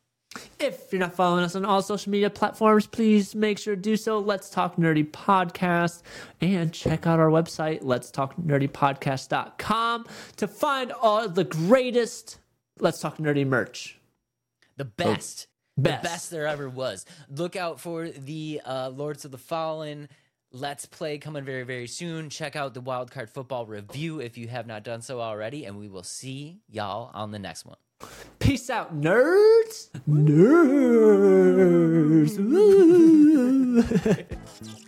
If you're not following us on all social media platforms, please make sure to do so. Let's Talk Nerdy Podcast. And check out our website, let's talk nerdypodcast.com, to find all the greatest Let's Talk Nerdy merch. the best, best. the best there ever was. Look out for the uh, Lords of the Fallen Let's Play coming very, very soon. Check out the Wildcard Football review if you have not done so already, and we will see y'all on the next one. Peace out, nerds! Nerds! [LAUGHS]